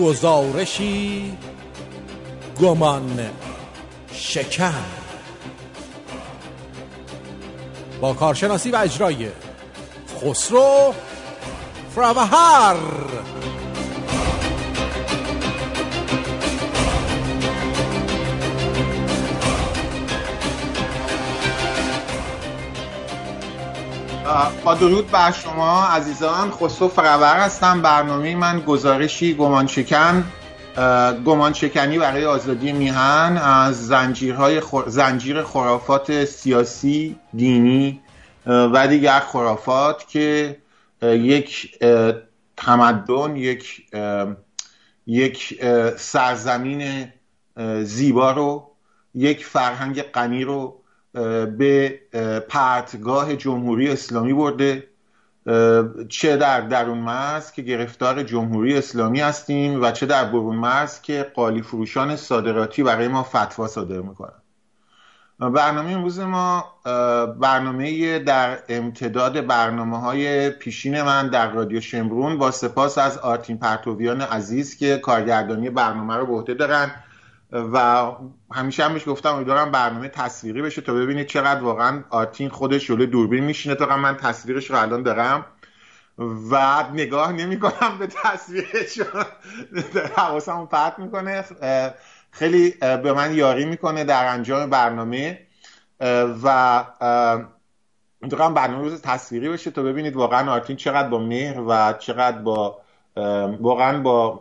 گزارشی گمان شکن. با کارشناسی و اجرای خسرو فراوهر با درود بر شما عزیزان خسرو فرور هستم برنامه من گزارشی گمان شکن گمان شکنی برای آزادی میهن از زنجیرهای زنجیر خرافات سیاسی دینی و دیگر خرافات که یک تمدن یک یک سرزمین زیبا رو یک فرهنگ غنی رو به پرتگاه جمهوری اسلامی برده. چه در درون مرز که گرفتار جمهوری اسلامی هستیم و چه در برون مرز که قالی فروشان صادراتی برای ما فتوا صادر می‌کنن. برنامه امروز ما برنامه در امتداد برنامه های پیشین من در رادیو شمرون با سپاس از آرتین پرتویان عزیز که کارگردانی برنامه رو به عهده دارن. و همیشه هم گفتم امیدوارم برنامه تصویری بشه تا ببینید چقدر واقعا آرتین خودش جلوی دوربین میشینه. تا من تصویرش رو الان دارم و نگاه نمی کنم به تصویرش حواسمو پرت می‌کنه. خیلی به من یاری می‌کنه در انجام برنامه. و امیدوارم برنامه روز تصویری بشه تا ببینید واقعا آرتین چقدر با مهر و چقدر با واقعا با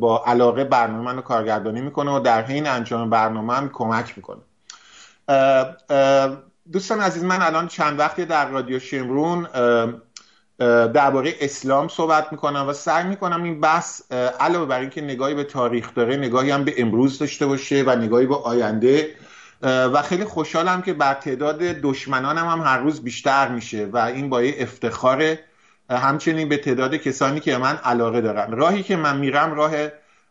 با علاقه برنامه منو کارگردانی می‌کنه و در حین انجام برنامه هم کمک می‌کنه. دوستان عزیز من الان چند وقتی در رادیو شمرون درباره اسلام صحبت می‌کنم و سعی می‌کنم این بحث علاوه بر اینکه نگاهی به تاریخ داره نگاهی هم به امروز داشته باشه و نگاهی به آینده و خیلی خوشحالم که بر تعداد دشمنانم هم هر روز بیشتر میشه و این با افتخاره همچنین به تعداد کسانی که من علاقه دارن راهی که من میرم راه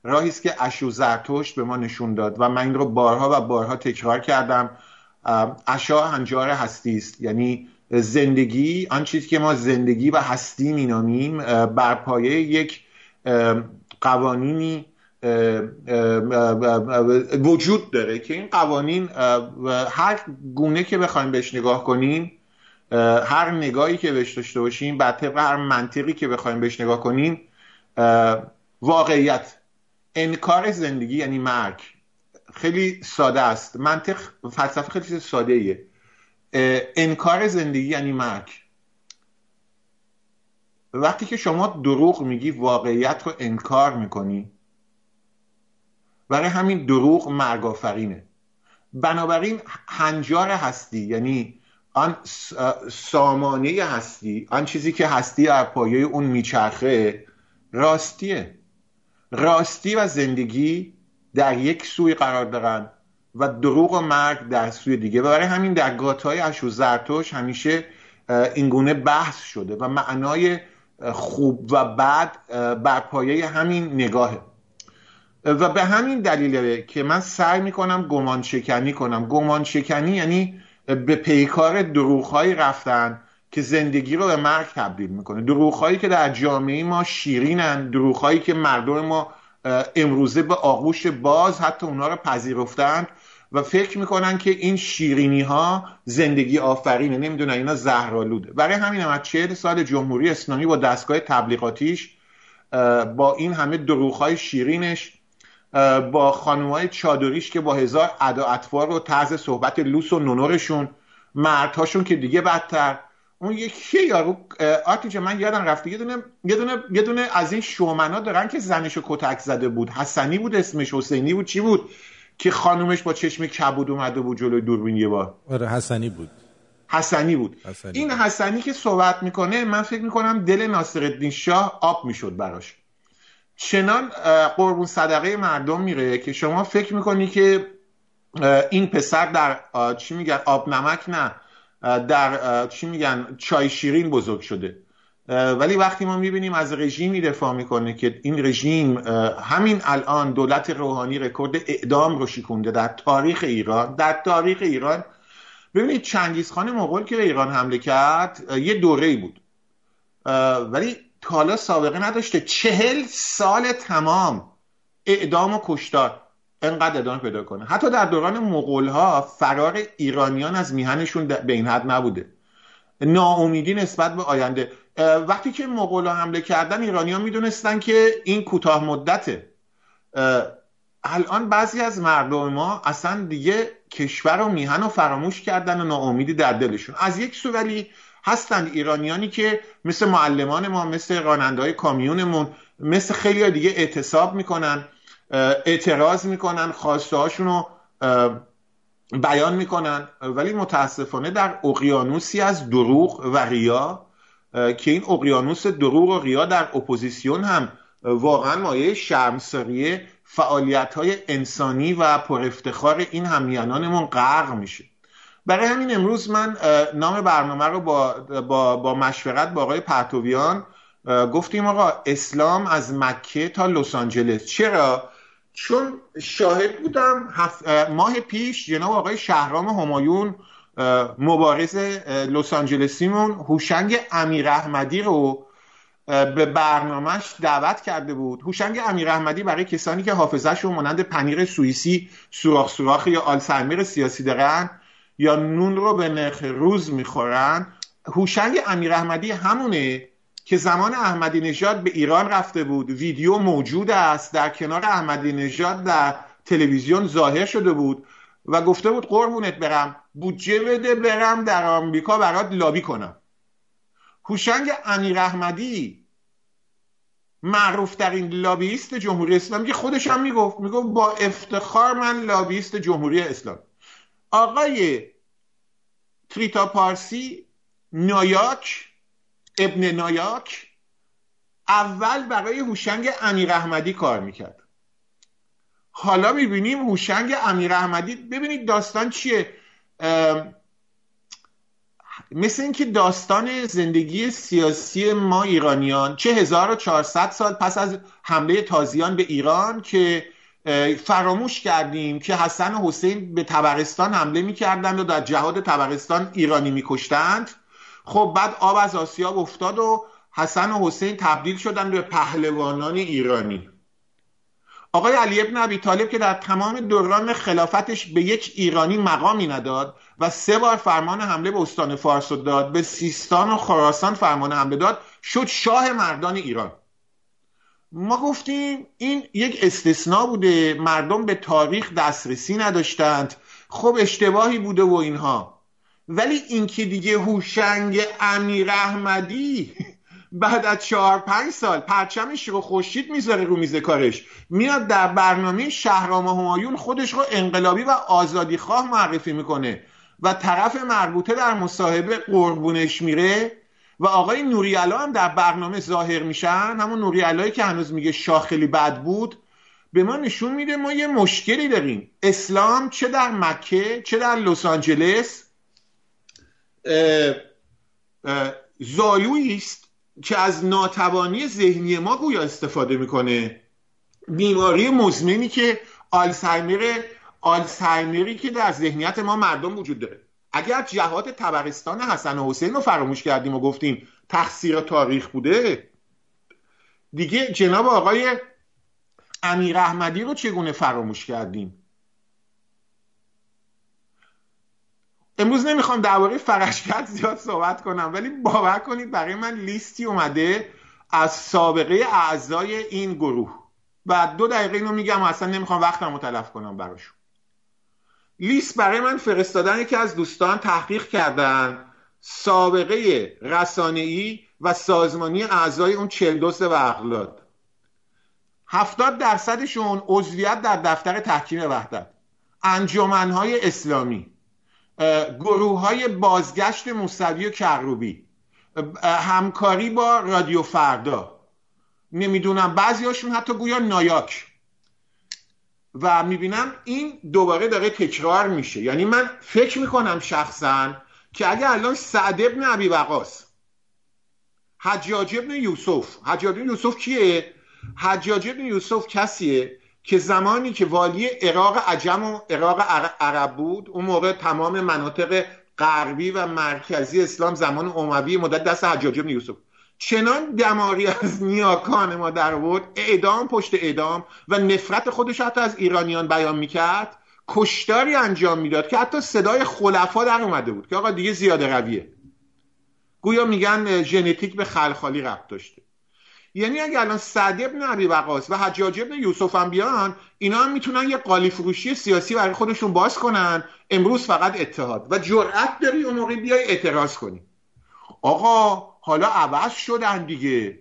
راهی است که اشو زرتشت به ما نشون داد و من این رو بارها و بارها تکرار کردم. اشا هنجار هستی است. یعنی زندگی آن چیزی که ما زندگی و هستی مینامیم بر پایه یک قوانینی وجود داره که این قوانین هر گونه که بخوایم بهش نگاه کنیم هر نگاهی که بهش داشته باشیم بر طبق هر منطقی که بخوایم بهش نگاه کنیم واقعیت. انکار زندگی یعنی مرگ. خیلی ساده است. منطق فلسفه خیلی ساده ایه انکار زندگی یعنی مرگ. وقتی که شما دروغ میگی واقعیت رو انکار می‌کنی. برای همین دروغ مرگ آفرینه. بنابراین هنجار هستی. یعنی آن سامانه هستی آن چیزی که هستی در پایه اون میچرخه راستیه. راستی و زندگی در یک سوی قرار دارن و دروغ و مرگ در سوی دیگه. و برای همین در گاتای اشو زرتوش همیشه اینگونه بحث شده و معنای خوب و بد بر پایه همین نگاهه. و به همین دلیله که من سعی می‌کنم گمان شکنی کنم. گمان شکنی یعنی به پیکار دروغهایی رفتن که زندگی رو به مرگ تبدیل می‌کنه. دروغهایی که در جامعه ما شیرینن دروغهایی که مردم ما امروزه به آغوش باز حتی اونا رو پذیرفتن و فکر می‌کنن که این شیرینی ها زندگی آفرینه. نمی‌دونن اینا زهرالوده برای همین هم از چهل سال جمهوری اسلامی با دستگاه تبلیغاتیش با این همه دروغ شیرینش با خانوهای چادریش که با هزار ادا اطوار و طرز صحبت لوس و نونورشون مردهاشون که دیگه بدتر. اون یکی یارو آتیجه من یادم رفته یه دونه یه دونه یه دونه از این شومنا دارن که زنشو کتک زده بود. حسنی بود اسمش حسینی بود چی بود؟ که خانومش با چشم کبود اومده بود جلوی دوربین یه بار. آره حسنی بود. حسنی بود. حسنی. این حسنی که صحبت می‌کنه من فکر می‌کنم دل ناصرالدین شاه آب می‌شد براش. چنان قربون صدقه مردم میره که شما فکر می‌کنی که این پسر در چی میگن آب نمک نه در چی میگن چای شیرین بزرگ شده. ولی وقتی ما می‌بینیم از رژیمی دفاع می‌کنه که این رژیم همین الان دولت روحانی رکورد اعدام رو شکونده در تاریخ ایران در تاریخ ایران. ببینید چنگیزخان مغول که به ایران حمله کرد یه دوره ای بود ولی تا سابقه نداشته. چهل سال تمام اعدام و کشتار. انقدر ادامه پیدا کنه. حتی در دوران مغول ها فرار ایرانیان از میهنشون به این حد نبوده. ناامیدی نسبت به آینده. وقتی که مغول ها حمله کردن ایرانیان می‌دونستن که این کوتاه مدته. الان بعضی از مردم ما اصلا دیگه کشور و میهن رو فراموش کردن و ناامیدی در دلشون. از یک سو ولی هستند ایرانیانی که مثل معلمان ما مثل راننده های کامیونمون مثل خیلی دیگه اعتصاب می‌کنن اعتراض می‌کنن خواسته هاشون رو بیان می‌کنن. ولی متاسفانه در اقیانوسی از دروغ و ریا که این اقیانوس دروغ و ریا در اپوزیسیون هم واقعا مایه شرمساریه فعالیت های انسانی و پر افتخار این هم‌میهنانمون غرق میشه. برای همین امروز من نام برنامه رو با, با, با مشورت با آقای پرتویان گفتیم آقا اسلام از مکه تا لس آنجلس. چرا؟ چون شاهد بودم ماه پیش جناب آقای شهرام همایون مبارز لس آنجلسیمون هوشنگ امیر احمدی رو به برنامهش دعوت کرده بود. هوشنگ امیر احمدی برای کسانی که حافظهشون مانند پنیر سوئیسی سوراخ سوراخ یا آلزایمر سیاسی دارن یا نون رو به نرخ روز می‌خورن. هوشنگ امیر احمدی همونه که زمان احمدی نژاد به ایران رفته بود. ویدیو موجود است در کنار احمدی نژاد در تلویزیون ظاهر شده بود و گفته بود قربونت برم بودجه بده برم در آمریکا برات لابی کنم. هوشنگ امیر احمدی معروف ترین لابیست جمهوری اسلامی که خودش هم می‌گفت می‌گفت با افتخار من لابیست جمهوری اسلام آقای تریتا پارسی نایاک ابن نایاک اول برای هوشنگ امیر احمدی کار می‌کرد. حالا می‌بینیم هوشنگ امیر احمدی ببینید داستان چیه؟ مثل اینکه داستان زندگی سیاسی ما ایرانیان چه 1400 سال پس از حمله تازیان به ایران که فراموش کردیم که حسن و حسین به تبرستان حمله می‌کردند و در جهاد تبرستان ایرانی میکشتند. خب بعد آب از آسیاب افتاد و حسن و حسین تبدیل شدن به پهلوانان ایرانی. آقای علی ابن ابی طالب که در تمام دوران خلافتش به یک ایرانی مقامی نداد و سه بار فرمان حمله به استان فارس داد به سیستان و خراسان فرمان حمله داد شد شاه مردان ایران. ما گفتیم این یک استثناء بوده مردم به تاریخ دسترسی نداشتند. خب اشتباهی بوده و اینها. ولی اینکه دیگه هوشنگ امیر احمدی بعد از چهار پنج سال پرچمش رو خوشید می‌ذاره رو میز کارش میاد در برنامه شهرام همایون خودش رو انقلابی و آزادی خواه معرفی می‌کنه و طرف مربوطه در مصاحبه قربونش میره. و آقای نوریالا هم در برنامه ظاهر میشن. همون نوریالایی که هنوز میگه شاه خیلی بد بود به ما نشون میده ما یه مشکلی داریم. اسلام چه در مکه چه در لس آنجلس؟ زالویی است که از ناتوانی ذهنی ما گویا استفاده می‌کنه. بیماری مزمنی که آلزایمر آلزایمری که در ذهنیت ما مردم وجود داره. اگر جهات تبرستان حسن و حسین رو فراموش کردیم و گفتیم تقصیر تاریخ بوده دیگه جناب آقای امیر احمدی رو چگونه فراموش کردیم؟ امروز نمی‌خوام درباره فرشکت زیاد صحبت کنم ولی باور کنید برای من لیستی اومده از سابقه اعضای این گروه. و دو دقیقه اینو میگم اصلا نمی‌خوام وقتم تلف کنم براشون. لیست برای من فرستادن یکی از دوستان تحقیق کردن. سابقه رسانه‌ای و سازمانی اعضای اون چلدوس و اقلاد هفتاد درصدشون عضویت در دفتر تحکیم وحدت. انجمنهای اسلامی. گروه های بازگشت موسوی و کروبی. همکاری با رادیو فردا. نمی‌دونم بعضی هاشون حتی گویا نایاک. و می‌بینم این دوباره داره تکرار میشه یعنی من فکر می‌کنم شخصا که اگه الان سعد ابن عبی وقاس حجاج ابن یوسف حجاج ابن یوسف کیه؟ حجاج ابن یوسف کسیه که زمانی که والی عراق عجم و عراق عرب بود اون موقع تمام مناطق غربی و مرکزی اسلام زمان اموی مدت دست حجاج بن یوسف چنان دماری از نیاکان ما در بود اعدام پشت اعدام و نفرت خودش حتی از ایرانیان بیان می‌کرد کشتاری انجام می‌داد که حتی صدای خلفا در اومده بود که آقا دیگه زیاده رویه. گویا میگن ژنتیک به خلخالی ربط داشته. یعنی اگه الان سعد ابن عبی وقاص و حجاج ابن یوسف هم بیان اینا هم می‌تونن یه قالی فروشی سیاسی برای خودشون باز کنن امروز فقط اتحاد. و جرأت داری اون موقع بیای اعتراض کنی. آقا حالا عوض شدن دیگه.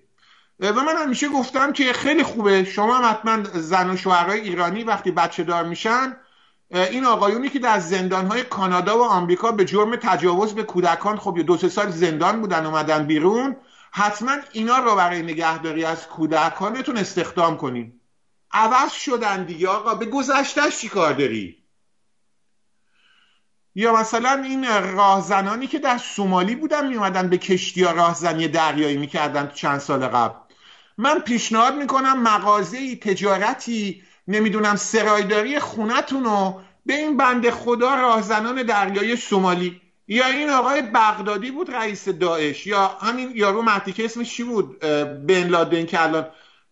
و من همیشه گفتم که خیلی خوبه. شما هم حتما زن و شوهرهای ایرانی وقتی بچه دار میشن این آقایونی که در زندانهای کانادا و آمریکا به جرم تجاوز به کودکان خب یه دو سه سال زندان بودن اومدن بیرون حتما اینا رو برای نگهداری از کودکانتون استخدام کنین. عوض شدن دیگه آقا. به گذشتهش چی کار داری؟ یا مثلا این راهزنانی که در سومالی بودن میومدن به کشتی ها راهزنی دریایی می‌کردن چند سال قبل. من پیشنهاد می‌کنم مغازه تجارتی نمی‌دونم سرایداری خونتون رو به این بند خدا راهزنان دریایی سومالی یا این آقای بغدادی بود رئیس داعش یا همین یارو مهدی که اسمش چی بود؟ بن لادن که الان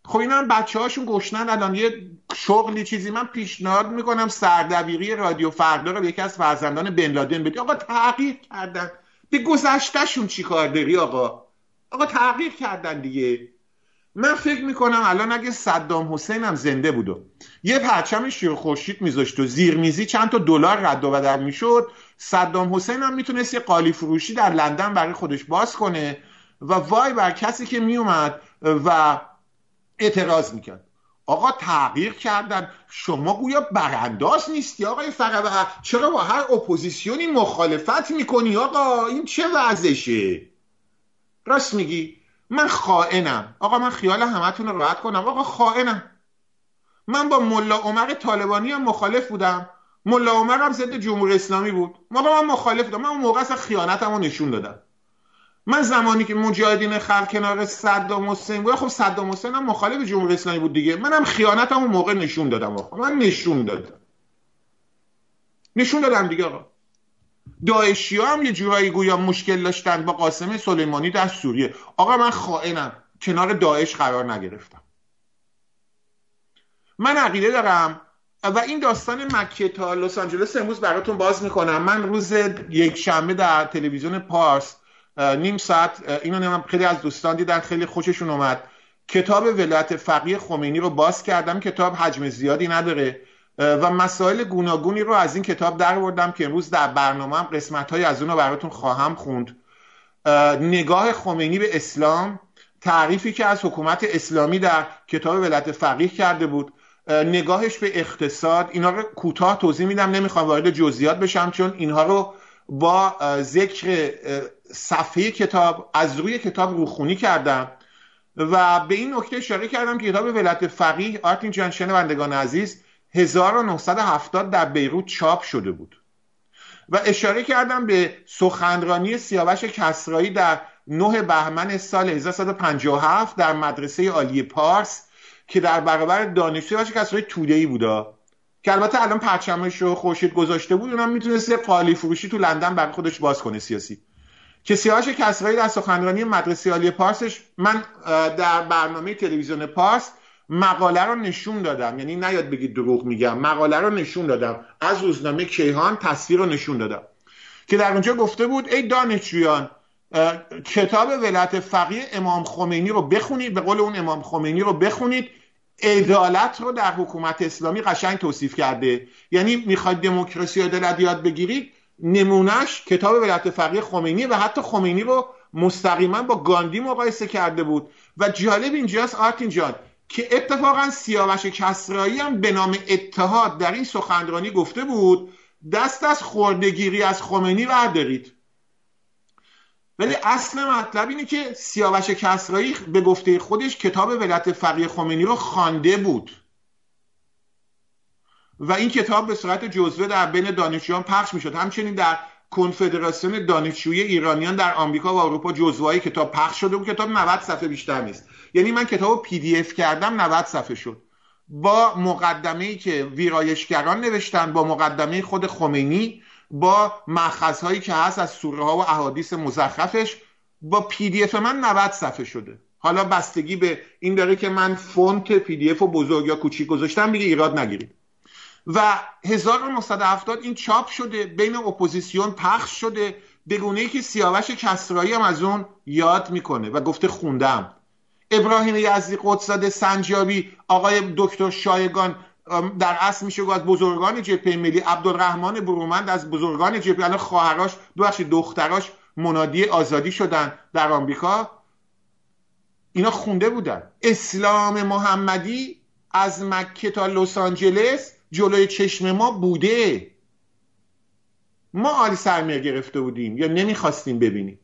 خب اینا هم بچه هاشون گشنن الان. یه شغلی چیزی من پیشنهاد می‌کنم سردبیری رادیو فردا رو یکی از فرزندان بن لادن بدی. آقا تغییر کردن. به گذشتهشون چی کار داری آقا؟ آقا تغییر کردن دیگه. من فکر می‌کنم الان اگه صدام حسین هم زنده بود یه پرچم شیر خورشید میذاشت و زیر میزی چند تا دلار رد و بدل می‌شد صدام حسین هم می‌تونست یه قالی فروشی در لندن برای خودش باز کنه و وای بر کسی که میومد و اعتراض می‌کرد. آقا تغییر کردن. شما گویا برانداز نیستی آقای فقط چرا با هر اپوزیسیونی مخالفت می‌کنی آقا؟ این چه وضعشه؟ راست میگی. من خائنم. آقا من خیال همتون رو راحت کنم. آقا خائنم. من با ملا عمر طالبانی هم مخالف بودم. ملا عمر هم ضد جمهوری اسلامی بود. موقع من مخالف بودم. من اون موقع اصلا خیانتم رو نشون دادم. من زمانی که مجاهدین خلق کنار صدام حسین بود خب صدام حسین هم مخالف جمهوری اسلامی بود دیگه. منم خیانتم اون موقع نشون دادم آقا. من نشون دادم. نشون دادم دیگه آقا. داعشی ها هم یه جورایی گویا مشکل داشتن با قاسم سلیمانی در سوریه. آقا من خائنم. کنار داعش قرار نگرفتم. من عقیده دارم و این داستان مکه تا لس آنجلس امروز براتون باز می‌کنم. من روز یک شنبه در تلویزیون پارس نیم ساعت اینو نمیم. خیلی از دوستان دیدن خیلی خوششون اومد. کتاب ولایت فقیه خمینی رو باز کردم. کتاب حجم زیادی نداره. و مسائل گوناگونی رو از این کتاب در بردم که امروز در برنامه هم قسمت های از اون رو براتون خواهم خوند. نگاه خمینی به اسلام تعریفی که از حکومت اسلامی در کتاب ولایت فقیه کرده بود. نگاهش به اقتصاد. اینا رو کوتاه توضیح میدم. نمی‌خوام وارد جزئیات بشم چون اینها رو با ذکر صفحه کتاب از روی کتاب روخونی کردم و به این نکته اشاره کردم که کتاب ولایت فقیه آرتین جان شنوندگان عزیز 1970 در بیروت چاپ شده بود. و اشاره کردم به سخنرانی سیاوش کسرایی در 9 بهمن سال 1357 در مدرسه عالی پارس که در برابر دانشجو سیاوش کسرایی توده‌ای بودا. که البته الان پرچمش رو خورشید گذاشته بود اونم می‌تونست قالی فروشی تو لندن برای خودش باز کنه سیاسی. که سیاوش کسرایی در سخنرانی مدرسه عالی پارسش من در برنامه تلویزیون پارس مقاله رو نشون دادم. یعنی نیاد بگید دروغ میگم مقاله رو نشون دادم. از روزنامه کیهان تصویر رو نشون دادم. که در اونجا گفته بود ای دانشجویان کتاب ولایت فقیه امام خمینی رو بخونید به قول اون امام خمینی رو بخونید. عدالت رو در حکومت اسلامی قشنگ توصیف کرده. یعنی می‌خواید دموکراسی عدالت یاد بگیرید نمونهش کتاب ولایت فقیه خمینی و حتی خمینی رو مستقیما با گاندی مقایسه کرده بود. و جالب اینجاست آرتین جان که اتفاقا سیاوش کسرایی هم به نام اتحاد در این سخنرانی گفته بود دست از خوردگیری از خمینی بردارید ولی اصل مطلب اینه که سیاوش کسرایی به گفته خودش کتاب ولایت فقیه خمینی رو خوانده بود. و این کتاب به صورت جزوه در بین دانشجویان پخش می‌شد. همچنین در کنفدراسیون دانشجویی ایرانیان در آمریکا و اروپا جزوهای کتاب پخش شده بود. کتاب 90 صفحه بیشتر نیست. یعنی من کتاب PDF کردم 90 صفحه شد. با مقدمه ای که ویرایشگران نوشتن با مقدمه خود خمینی با مخص هایی که هست از سوره ها و احادیث مزخرفش با PDF من 90 صفحه شده. حالا بستگی به این داره که من فونت PDF بزرگ یا کوچیک گذاشتم میگه ایراد نگیرید. و 1970 این چاپ شده بین اپوزیسیون پخش شده بگونه ای که سیاوش کسرایی هم از اون یاد می‌کنه و گفته خوندم. ابراهیم یزدی قدسزاده سنجابی آقای دکتر شایگان در اصل میشه از بزرگان جبهه ملی عبدالرحمن برومند از بزرگان جبهه الان خواهراش دو دختراش منادی آزادی شدن در آمریکا. اینا خونده بودن. اسلام محمدی از مکه تا لس آنجلس جلوی چشم ما بوده. ما عالی سرمیه گرفته بودیم یا نمی‌خواستیم ببینیم.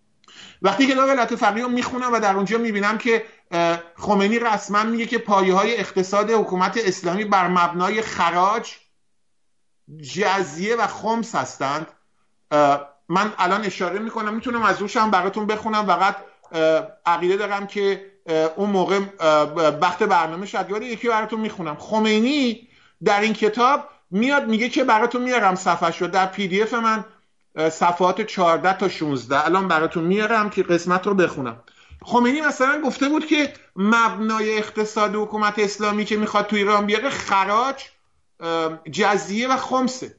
وقتی که لطف فقیه می‌خونم و در اونجا می‌بینم که خمینی رسما میگه که پایه های اقتصاد حکومت اسلامی بر مبنای خراج جزیه و خمس هستند. من الان اشاره می‌کنم می‌تونم از روشم براتون بخونم. فقط عقیده دارم که اون موقع وقت برنامه شد یاد یکی براتون می‌خونم. خمینی در این کتاب میاد میگه که براتون میارم صفحه شد در پی دی اف من صفحات 14 تا 16 الان براتون میارم که قسمت رو بخونم. خمینی مثلا گفته بود که مبنای اقتصاد حکومت اسلامی که می‌خواد تو ایران بیاره خراج جزیه و خمسه.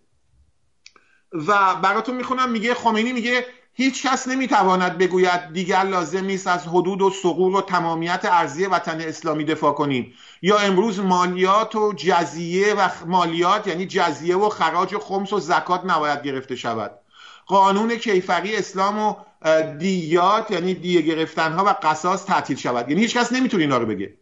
و براتون می‌خونم میگه خمینی میگه هیچ کس نمی‌تواند بگوید دیگر لازم نیست از حدود و سقور و تمامیت ارزی وطن اسلامی دفاع کنیم. یا امروز مالیات و جزیه و مالیات یعنی جزیه و خراج و خمس و زکات نباید گرفته شود. قانون کیفری اسلام و دیات یعنی دیه گرفتن ها و قصاص تعطیل شود. یعنی هیچ کس نمی‌تونه اینا رو بگه.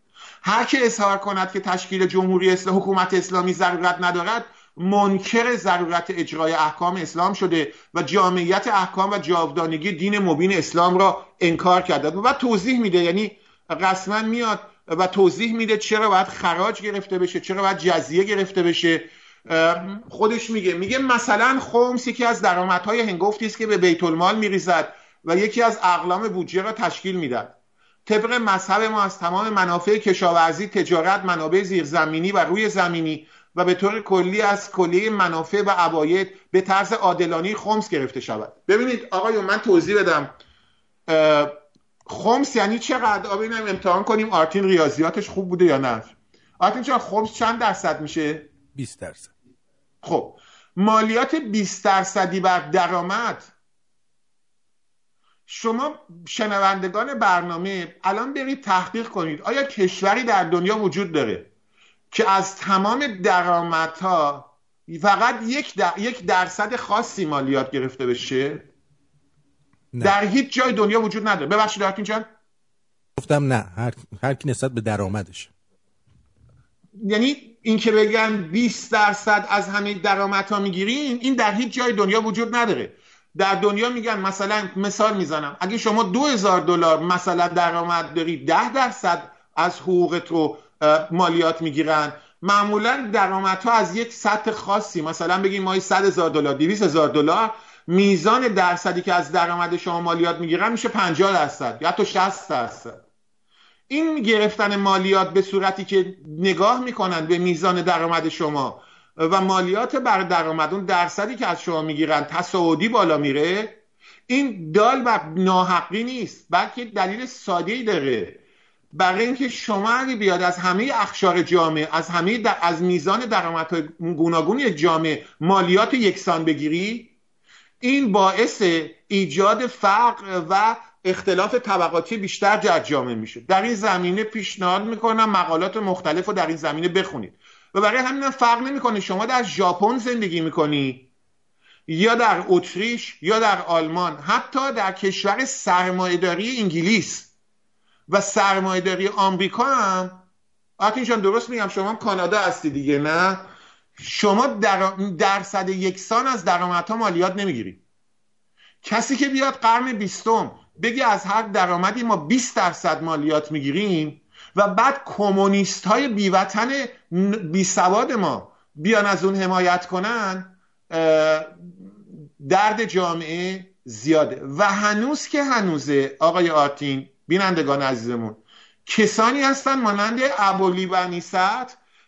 هر که اظهار کند که تشکیل جمهوری اسلام حکومت اسلامی ضرورت ندارد منکر ضرورت اجرای احکام اسلام شده و جامعیت احکام و جاودانگی دین مبین اسلام را انکار کرده. و توضیح میده یعنی رسما میاد و توضیح میده چرا باید خراج گرفته بشه چرا باید جزیه گرفته بشه. خودش میگه. میگه مثلا خمس یکی از درآمدهای هنگفتی است که به بیت المال میریزد و یکی از اقلام بودجه را تشکیل می‌داد طبق مذهب ما از تمام منافع کشاورزی تجارت منابع زیرزمینی و روی زمینی و به طور کلی از کلیه منافع و عواید به طرز عادلانی خمس گرفته شود. ببینید آقایون من توضیح بدم. خمس یعنی چقدر؟ آب امتحان کنیم آرتین ریاضیاتش خوب بوده یا نه. آرتین چرا خمس چند درصد میشه؟ 20 درصد. خب مالیات 20 درصدی بر درآمد. شما شنوندگان برنامه الان برید تحقیق کنید آیا کشوری در دنیا وجود داره که از تمام درآمدها فقط یک, در... یک درصد خاصی مالیات گرفته بشه؟ نه. در هیچ جای دنیا وجود نداره. ببخشید آرتین جان گفتم نه هر, هر کی نسبت به درآمدش. یعنی این که بگن 20 درصد از همه درآمدها می‌گیرین این در هیچ جای دنیا وجود نداره. در دنیا میگن مثلا مثال می‌زنم. اگه شما 2000 دلار مثلا درآمد داری 10 درصد از حقوقت رو مالیات می‌گیرن. معمولا درآمدها از یک سطح خاصی مثلا بگیم ماهی 100 هزار دلار 200 هزار دلار میزان درصدی که از درآمد شما مالیات می‌گیرن میشه 50 درصد یا حتی 60 درصد. این گرفتن مالیات به صورتی که نگاه می‌کنن به میزان درآمد شما و مالیات بر درآمد اون درصدی که از شما می‌گیرن تصاعدی بالا میره این دال و ناحقی نیست بلکه دلیل ساده ای داره. برای اینکه شما اگه بیاد از همه اخشار جامعه از همه در... از میزان درآمدهای گوناگون جامعه مالیات یکسان بگیری این باعث ایجاد فقر و اختلاف طبقاتی بیشتر در جامعه میشه. در این زمینه پیشنهاد می‌کنم مقالات مختلف رو در این زمینه بخونید. و برای همین فرق نمی‌کنه شما در ژاپن زندگی می‌کنی یا در اتریش یا در آلمان حتی در کشور سرمایهداری انگلیس و سرمایهداری آمریکا هم. آتینشان درست میگم شما کانادا هستی دیگه نه؟ شما در درصد یکسان از درآمدها مالیات نمی‌گیری. کسی که بیاد قرن بیستم بگی از هر درآمدی ما 20 درصد مالیات می‌گیریم و بعد کمونیست های بیوطن بی سواد ما بیان از اون حمایت کنن درد جامعه زیاده. و هنوز که هنوزه آقای آرتین بینندگان عزیزمون کسانی هستن مانند و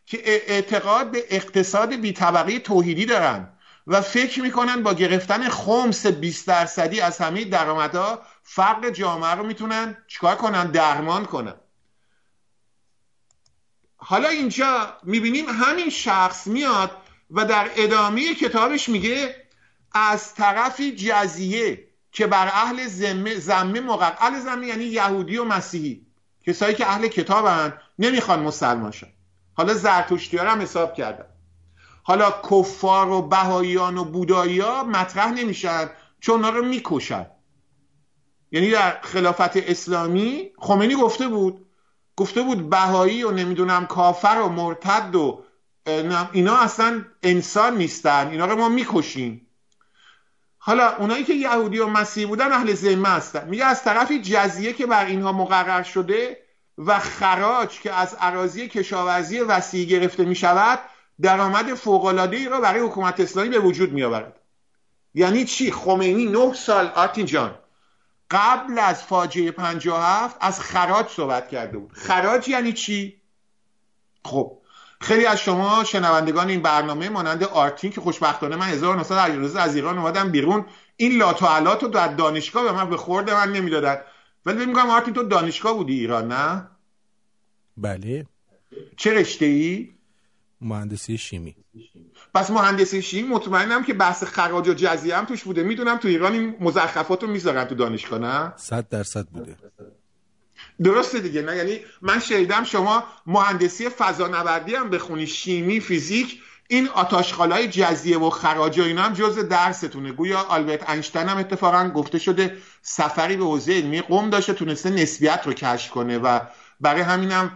که اعتقاد به اقتصاد بی طبقه توحیدی دارن و فکر می‌کنن با گرفتن خمس 20 درصدی از همه درآمدها فرق جامعه رو می‌تونن چیکار کنن؟ درمان کنن. حالا اینجا می‌بینیم همین شخص میاد و در ادامه کتابش میگه از طرفی جزیه که بر اهل زمه زمه مقر اهل زمه یعنی یهودی و مسیحی کسایی که اهل کتابن نمی‌خوان مسلمان شن. حالا زرتشتی هم حساب کردن. حالا کفار و بهاییان و بودایی مطرح نمیشن چون اونا رو می‌کشن. یعنی در خلافت اسلامی خمینی گفته بود گفته بود بهایی و نمی‌دونم کافر و مرتد و اینا اصلا انسان نیستن اینا رو ما می‌کشیم. حالا اونایی که یهودی و مسیحی بودن اهل ذمه هستن. میگه از طرفی جزیه که بر اینها مقرر شده و خراج که از اراضی کشاورزی وسیع گرفته می شود درآمد فوق‌العاده ای را برای حکومت اسلامی به وجود می آورد یعنی چی؟ خمینی نه سال آرتین جان. قبل از فاجعه 57 از خراج صحبت کرده بود. خراج یعنی چی؟ خب خیلی از شما شنوندگان این برنامه مانند آرتین که خوشبختانه من 1900 از ایران اومدم بیرون. این لاتوالات رو در دانشگاه به من به خورده من نمی‌دادن. ولی میگم آرتین تو دانشگاه بودی ایران نه؟ بله. چه رشته ای مهندسی شیمی. پس مهندسی شیمی مطمئنم که بحث خراج و جزیه هم توش بوده. می‌دونم تو ایران این مزخرفات رو می‌ذارن تو دانشگاه نه؟ صد درصد بوده. درسته دیگه نه؟ یعنی من شنیدم شما مهندسی فضانوردی هم بخونی شیمی فیزیک این آتاشخالای جزیه و خراج و اینا هم جز درستونه. گویا آلبرت اینشتین هم اتفاقا گفته شده سفری به حوزه علمی قم داشته تونسته نسبیت رو کشف کنه و برای همینم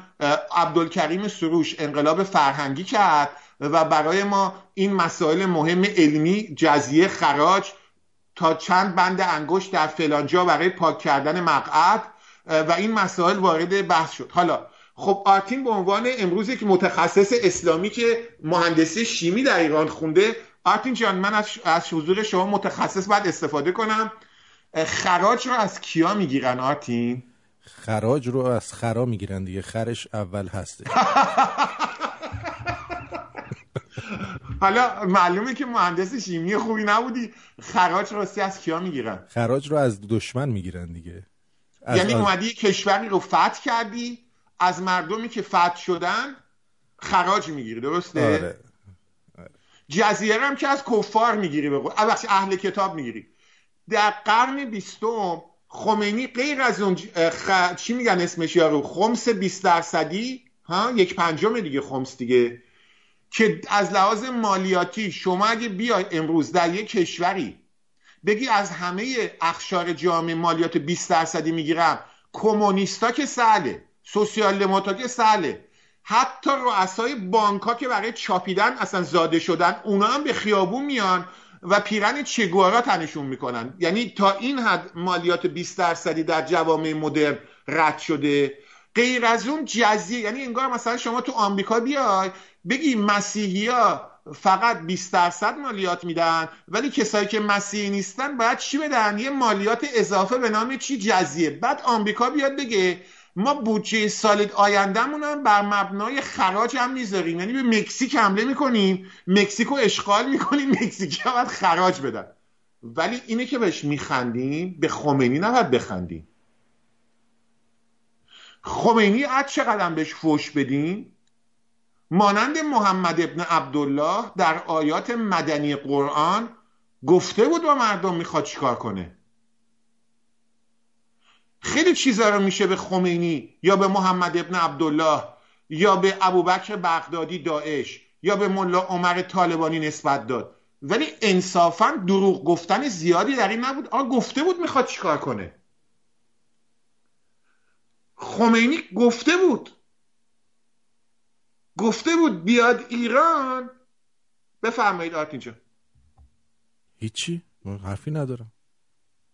عبدالکریم سروش انقلاب فرهنگی کرد. و برای ما این مسائل مهم علمی جزیه خراج تا چند بند انگشت در فلانجا برای پاک کردن مقعد و این مسائل وارد بحث شد. حالا خب آرتین به عنوان امروز یک متخصص اسلامی که مهندسی شیمی در ایران خونده آرتین جان من از حضور شما متخصص باید استفاده کنم. خراج رو از کیا می‌گیرن آرتین؟ خراج رو از خرا می‌گیرن دیگه خرش اول هسته. حالا معلومه که مهندس شیمی خوبی نبودی. خراج راستی از کیا می‌گیرن؟ خراج رو از دشمن می‌گیرن دیگه. یعنی از... اومدی کشوری رو فتح کردی از مردمی که فتح شدن خراج می‌گیری درسته؟ آره. آره. جزیره هم که از کفار می‌گیری به اهل کتاب می‌گیری. در قرن بیستم خمینی غیر از اون خ... چی میگن اسمش یارو؟ خمس 20 درصدی ها؟ یک پنجم دیگه خمس دیگه. که از لحاظ مالیاتی شما اگه بیای امروز در یک کشوری بگی از همه اخشار جامعه مالیات 20 درصدی می‌گیرم کمونیستا که سهله سوسیال دموکرات که سهله حتی رؤسای بانک که برای چاپیدن اصلا زاده شدن اونا هم به خیابون میان و پیرن چگوارا تنشون می‌کنن. یعنی تا این حد مالیات 20 درصدی در جوامع مدرن رد شده. غیر از اون جزیه یعنی انگار مثلا شما تو آمریکا بیای بگی مسیحی ها فقط 20 درصد مالیات میدن ولی کسایی که مسیحی نیستن باید چی بدن؟ یه مالیات اضافه به نام چی؟ جزیه. بعد آمریکا بیاد بگه ما بودجه سال آیندهمون هم بر مبنای خراج هم می‌ذاریم. یعنی به مکزیک حمله می‌کنیم مکزیکو اشغال می‌کنیم مکزیکی هم باید خراج بدن. ولی اینه که بهش میخندیم به خمینی نباید بخندیم. خمینی از چقدر بهش فوش بدیم مانند محمد ابن عبدالله در آیات مدنی قرآن گفته بود با مردم می‌خواد چیکار کنه. خیلی چیزا رو میشه به خمینی یا به محمد ابن عبدالله یا به ابوبکر بغدادی داعش یا به ملا عمر طالبانی نسبت داد. ولی انصافا دروغ گفتن زیادی در این نبود. آقا گفته بود می‌خواد چیکار کنه. خمینی گفته بود. گفته بود بیاد ایران. بفرمایید آرتین جان. هیچی؟ حرفی ندارم.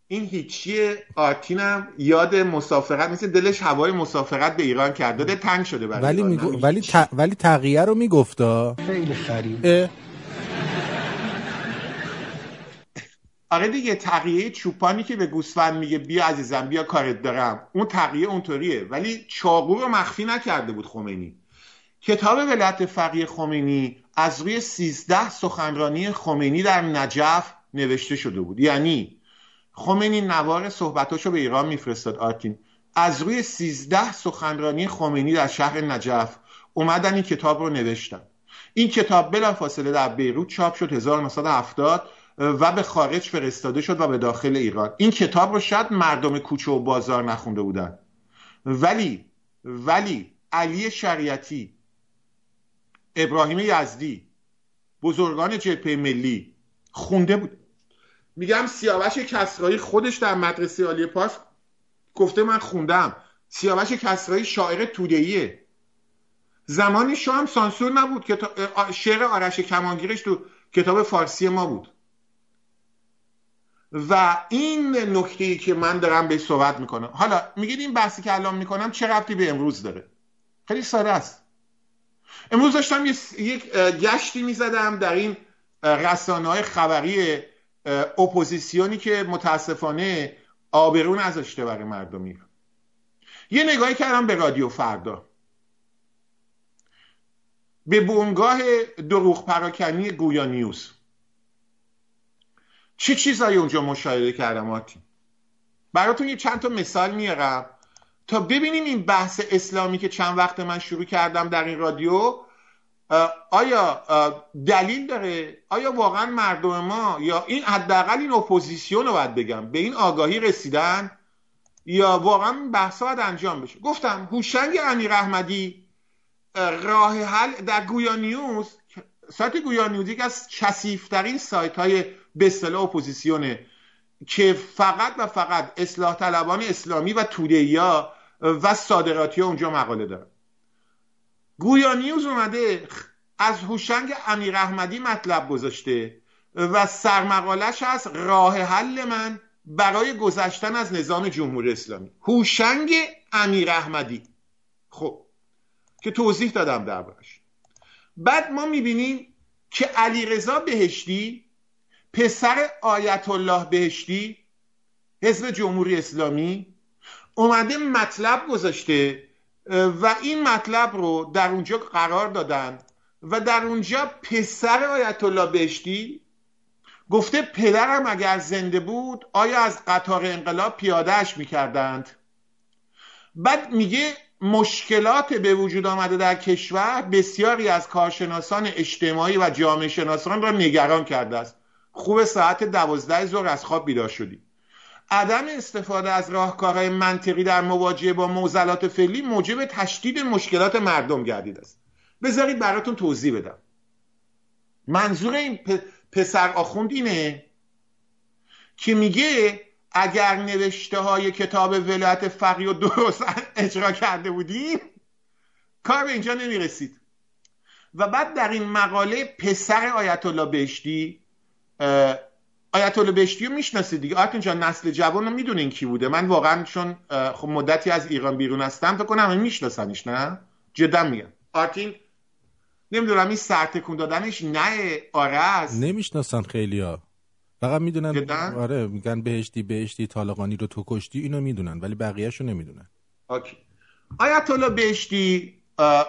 این هیچی آرتینم یاد مسافرت مثل دلش هوای مسافرت به ایران کرد. داده تنگ شده برای ولی میگو... ولی ت... ولی تغییر رو میگفتا. خیلی خرید. آره دیگه تقیه چوپانی که به گوسفند میگه بیا عزیزم بیا کارت دارم. اون تقیه اونطوریه. ولی چاقو رو مخفی نکرده بود خمینی. کتاب ولایت فقیه خمینی از روی 13 سخنرانی خمینی در نجف نوشته شده بود. یعنی خمینی نوار صحبتاشو به ایران میفرستاد آرتین از روی سیزده سخنرانی خمینی در شهر نجف اومدن این کتاب رو نوشتن. این کتاب بلافاصله در بیروت چاپ شد 1970 و به خارج فرستاده شد و به داخل ایران. این کتاب رو شاید مردم کوچه و بازار نخونده بودن. ولی ولی علی شریعتی ابراهیم یزدی بزرگان جبهه ملی خونده بود. میگم سیاوش کسرایی خودش در مدرسه عالی پاس گفته من خوندم. سیاوش کسرایی شاعر تودهیه زمانی شام سانسور نبود که شعر آرش کمانگیرش تو کتاب فارسی ما بود. و این نکته ای که من دارم به صحبت می‌کنم. حالا میگید این بحثی که الان می‌کنم چه ربطی به امروز داره؟ خیلی ساده است. امروز داشتم یک گشتی می‌زدم در این رسانه های خبری اپوزیسیونی که متاسفانه آبرون نذاشته برای مردمی. یه نگاهی کردم به رادیو فردا. به بونگاه دروغ پراکنی گویا نیوز. چه چیزایی اونجا مشاهده کردم آتی؟ براتون یه چند تا مثال میارم. تا ببینیم این بحث اسلامی که چند وقت من شروع کردم در این رادیو آیا دلیل داره؟ آیا واقعا مردم ما یا این حداقل این اپوزیسیون رو باید بگم به این آگاهی رسیدن؟ یا واقعا بحث باید انجام بشه؟ گفتم هوشنگ امیر احمدی راه حل در گویا نیوز سایت گویا نیوز یک از کسیفترین سایت های به اصطلاح اپوزیسیونه که فقط و فقط اصلاح طلبان اسلامی و توده و صادراتی اونجا مقاله داره. گویا نیوز اومده از هوشنگ امیر احمدی مطلب گذاشته و سرمقالش از راه حل من برای گذشتن از نظام جمهوری اسلامی. هوشنگ امیر احمدی. خب که توضیح دادم دربارش. بعد ما می‌بینیم که علیرضا بهشتی پسر آیت الله بهشتی حزب جمهوری اسلامی اومده مطلب گذاشته و این مطلب رو در اونجا قرار دادن و در اونجا پسر آیت الله بهشتی گفته پدرم اگر زنده بود آیا از قطار انقلاب پیادهش می‌کردند؟ بعد میگه مشکلات به وجود آمده در کشور بسیاری از کارشناسان اجتماعی و جامعه شناسان را نگران کرده است. خوب ساعت دوازده ظهر از خواب بیدار شدی عدم استفاده از راهکارهای منطقی در مواجهه با موزلات فعلی موجب تشدید مشکلات مردم گردید است. بذارید براتون توضیح بدم. منظور این پسر آخوند اینه که میگه اگر نوشته های کتاب ولایت فقی و درست اجرا کرده بودیم کار به اینجا نمی‌رسید. و بعد در این مقاله پسر آیت الله بهشتی آیت الله بهشتی رو می‌شناسید دیگه. آرتین جان نسل جوان رو می‌دونین کی بوده؟ من واقعا چون خب مدتی از ایران بیرون هستم فکر کنم میشناسنش نه؟ جدا میگم. آرتین؟ نمی‌دونم این سرتکون دادنش نه آرز نمی‌شناسن خیلیا فقط می‌دونن آره میگن بهشتی بهشتی طالقانی رو تو کشتی اینو می‌دونن ولی بقیهشو نمی‌دونن. اوکی. آیت الله بهشتی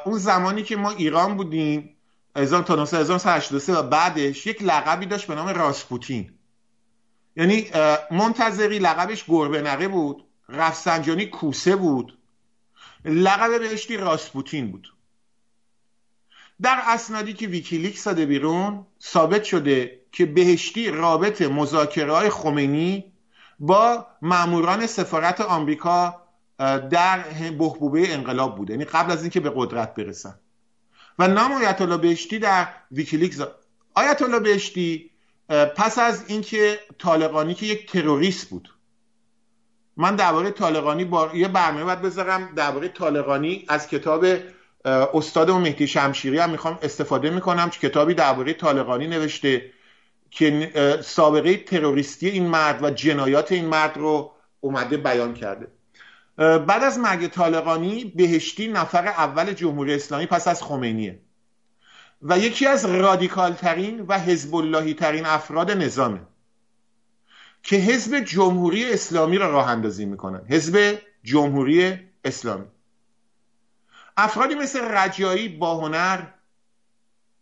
اون زمانی که ما ایران بودیم 1983 و بعدش یک لقبی داشت به نام راسپوتین. یعنی منتظری لقبش گربه نقه بود رفسنجانی کوسه بود. لقب بهشتی راسپوتین بود. در اسنادی که ویکیلیکس داده بیرون ثابت شده که بهشتی رابط مذاکره خمینی با ماموران سفارت آمریکا در بحبوبه انقلاب بوده یعنی قبل از اینکه به قدرت برسن. و نام آیت الله بهشتی در ویکیلیکس آیت الله بهشتی پس از اینکه طالقانی که یک تروریست بود. من درباره طالقانی با یه برنامه باید بذارم. درباره طالقانی از کتاب استاد و مهدی شمشیری هم می‌خوام استفاده می‌کنم. که کتابی درباره طالقانی نوشته که سابقه تروریستی این مرد و جنایات این مرد رو اومده بیان کرده. بعد از مرگ طالقانی بهشتی نفر اول جمهوری اسلامی پس از خمینیه. و یکی از رادیکال ترین و حزب اللهی ترین افراد نظامه که حزب جمهوری اسلامی را راه اندازی می‌کنن. حزب جمهوری اسلامی. افرادی مثل رجایی با هنر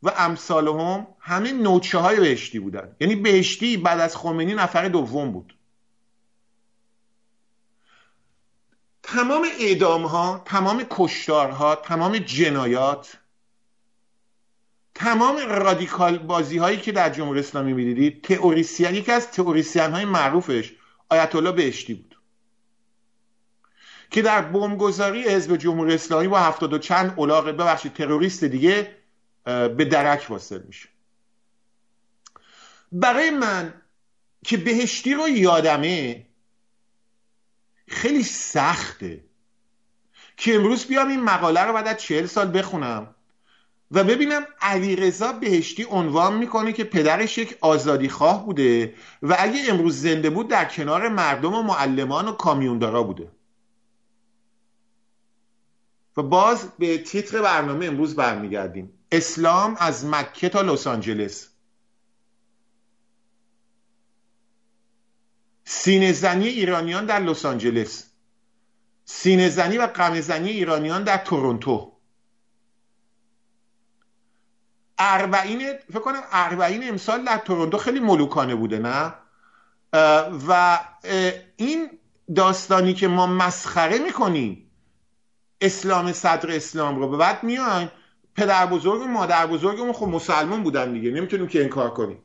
و هم همه نوچه های بهشتی بودن. یعنی بهشتی بعد از خمینی نفر دوم بود. تمام اعدام ها تمام کشتارها تمام جنایات تمام رادیکال بازی هایی که در جمهوری اسلامی می‌دیدید تئوریسین یکی از تئوریسین های معروفش آیت الله بهشتی بود. که در بمبگذاری حزب جمهوری اسلامی با هفتاد و چند اولاغ ببخشید تروریست دیگه به درک واصل میشه. برای من که بهشتی رو یادمه خیلی سخته که امروز بیام این مقاله رو بعد از چهل سال بخونم. و ببینم علیرضا بهشتی عنوان می‌کنه که پدرش یک آزادی خواه بوده و اگه امروز زنده بود در کنار مردم و معلمان و کامیوندارا بوده. و باز به تیتر برنامه امروز برمیگردیم. اسلام از مکه تا لس آنجلس. سینه زنی ایرانیان در لس آنجلس. سینه زنی و قمه زنی ایرانیان در تورنتو. اربعین فکر کنم اربعین امسال در تورنتو خیلی ملوکانه بوده نه؟ و این داستانی که ما مسخره می‌کنیم اسلام صدر اسلام رو به بعد میایم پدر بزرگ و مادر بزرگمون خب مسلمان بودن دیگه نمی‌تونیم که انکار کنیم.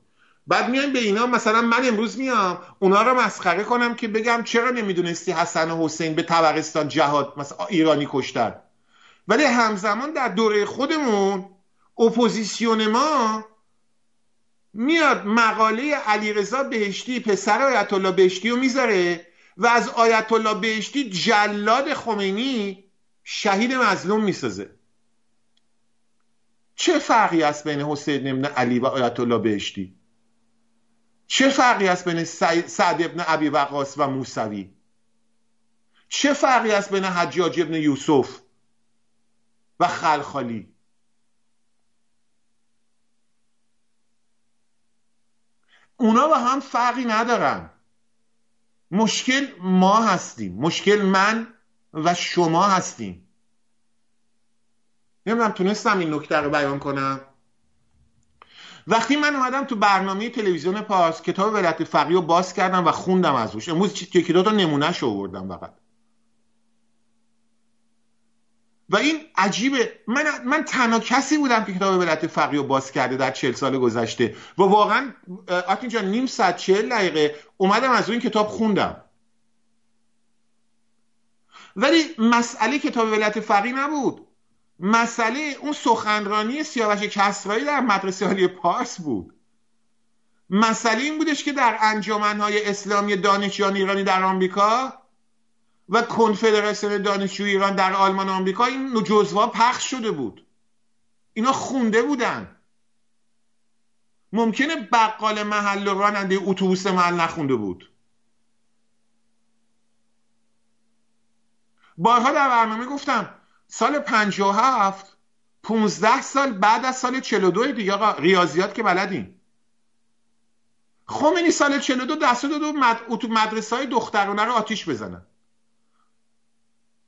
بعد میایم به اینا مثلا من امروز میام اونا رو مسخره کنم که بگم چرا نمی‌دونستی حسن و حسین به تبرستان جهاد مثلا ایرانی کشتن. ولی همزمان در دوره خودمون اپوزیسیون ما میاد مقاله علیرضا بهشتی پسر آیت الله بهشتی رو می‌ذاره و از آیت الله بهشتی جلاد خمینی شهید مظلوم می‌سازه. چه فرقی است بین حسین ابن علی و آیت الله بهشتی؟ چه فرقی است بین سعد ابن ابی وقاص و موسوی؟ چه فرقی است بین حجاج ابن یوسف و خلخالی؟ اونا با هم فرقی ندارن. مشکل ما هستیم. مشکل من و شما هستیم. نمی‌دونم تونستم این نکته رو بیان کنم. وقتی من اومدم تو برنامه تلویزیون پاس کتاب ولایت فقیه رو باز کردم و خوندم از روش امروز یکی دو تا نمونهش آوردم فقط. و این عجیبه. من من تنها کسی بودم که کتاب ولایت فقیه رو باز کرده در چهل سال گذشته. و واقعا آتین جان نیم ساعت چهل دقیقه اومدم از این کتاب خوندم. ولی مسئله کتاب ولایت فقیه نبود. مسئله اون سخنرانی سیاوش کسرایی در مدرسه عالی پارس بود. مسئله این بودش که در انجمنهای اسلامی دانشجویان ایرانی در آمریکا و کنفدراسیون دانشجو ایران در آلمان و آمریکا این جزوا پخش شده بود. اینا خونده بودن. ممکنه بقال محل و راننده اتوبوس محل نخونده بود. بارها در برنامه گفتم سال 57 15 سال بعد از سال 42 دیگه ریاضیات که بلدیم خمینی سال 42 دست داد مد... مدرسه های دخترانه رو آتیش بزنن.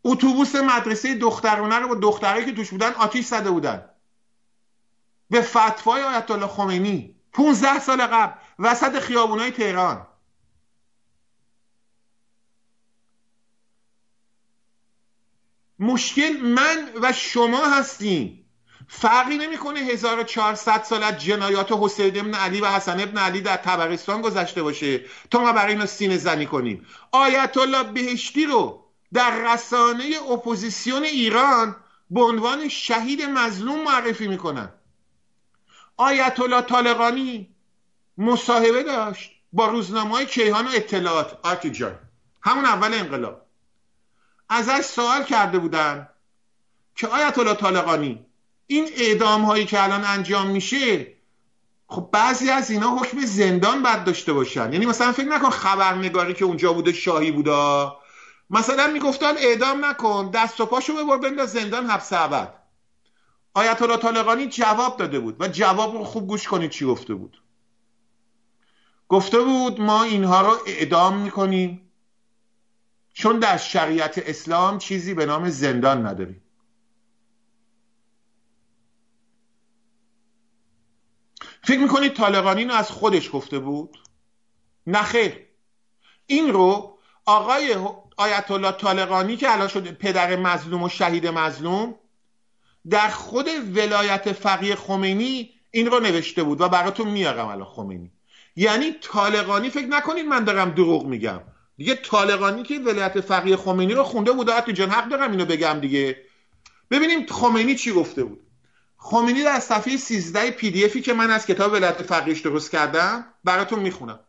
اتوبوس مدرسه دخترانه رو با دخترایی که توش بودن آتیش زده بودن. به فتوای آیت الله خمینی. 15 سال قبل. وسط خیابونای تهران. مشکل من و شما هستیم. فرقی نمی‌کنه 1400 سال از جنایات حسین ابن علی و حسن ابن علی در تبرستان گذشته باشه تا ما برای اینا سینه زنی کنیم. آیت الله بهشتی رو در رسانه اپوزیسیون ایران به عنوان شهید مظلوم معرفی می‌کنن. آیت الله طالقانی مصاحبه داشت با روزنامه های کیهان و اطلاعات. آرتین جان همون اول انقلاب. ازش سوال کرده بودن که آیت الله طالقانی این اعدام هایی که الان انجام میشه خب بعضی از اینا حکم زندان بد داشته باشن. یعنی مثلا فکر نکن خبرنگاری که اونجا بوده شاهی بوده مثلا می‌گفتن اعدام نکن دست و پاشو ببر بنداز زندان حبس ابد. آیت الله طالقانی جواب داده بود و جواب رو خوب گوش کنید چی گفته بود. گفته بود ما اینها رو اعدام می‌کنیم چون در شریعت اسلام چیزی به نام زندان نداریم. فکر می‌کنید طالقانی رو از خودش گفته بود؟ نخیر این رو آقای آیت الله طالقانی که الان شده پدر مظلوم و شهید مظلوم در خود ولایت فقیه خمینی این رو نوشته بود و براتون میارم الان خمینی. یعنی طالقانی فکر نکنید من دارم دروغ میگم. دیگه طالقانی که ولایت فقیه خمینی رو خونده بود تو جان حق دارم اینو بگم دیگه. ببینیم خمینی چی گفته بود. خمینی در صفحه 13 پی دی افی که من از کتاب ولایت فقیهش درست کردم براتون می‌خونم.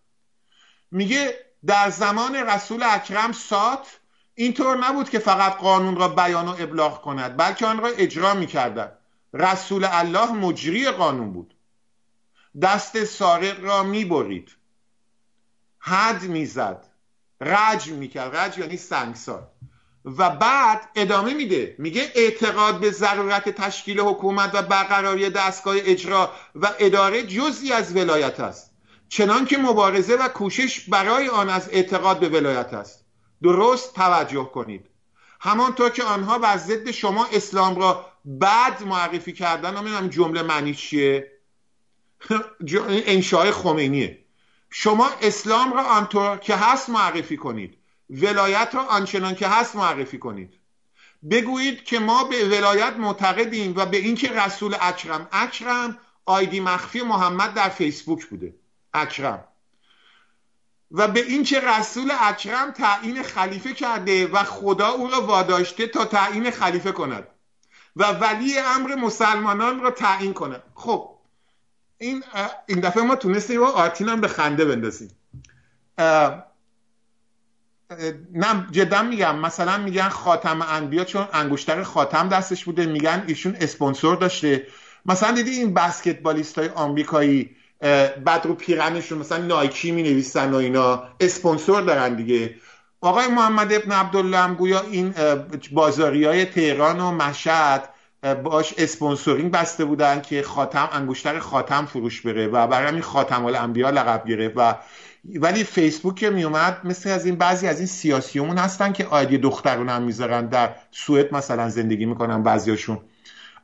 میگه در زمان رسول اکرم سات اینطور نبود که فقط قانون را بیان و ابلاغ کند بلکه آن را اجرا می‌کردند. رسول الله مجری قانون بود. دست سارق را می‌برید. حد می‌زد. رجم می‌کرد. رجم یعنی سنگسار. و بعد ادامه میده. میگه اعتقاد به ضرورت تشکیل حکومت و برقراری دستگاه اجرا و اداره جزی از ولایت است. چنان که مبارزه و کوشش برای آن از اعتقاد به ولایت است. درست توجه کنید. همانطور که آنها بر ضد شما اسلام را بد معرفی کردن نمی‌دونم جمله معنی چیه؟ انشاء خمینیه. شما اسلام را آنطور که هست معرفی کنید. ولایت را آنچنان که هست معرفی کنید. بگویید که ما به ولایت معتقدیم و به اینکه رسول اکرم اکرم آیدی مخفی محمد در فیسبوک بوده. اکرم. و به اینکه رسول اکرم تعیین خلیفه کرده و خدا او را واداشته تا تعیین خلیفه کند و ولی امر مسلمانان را تعیین کند. خب این این دفعه ما تونستیم و آتین هم به خنده بندازیم. نه جدا میگم مثلا میگن خاتم انبیا چون انگشتر خاتم دستش بوده میگن ایشون اسپانسور داشته. مثلا دیدی این بسکتبالیست های آمریکایی بعد رو پیرنشون مثلا نایکی می نویسن و اینا. اسپانسور دارن دیگه. آقای محمد ابن عبدالله هم گویا این بازاری های تهران و مشهد باش اسپانسورینگ بسته بودن که خاتم انگشتر خاتم فروش بره و برای همین خاتم الانبیا لقب گرفت و ولی فیسبوک که میومد مثل از این بعضی از این سیاسیون هستن که آیدی دخترون هم می‌ذارن در سوئد مثلا زندگی می‌کنن بعضیاشون.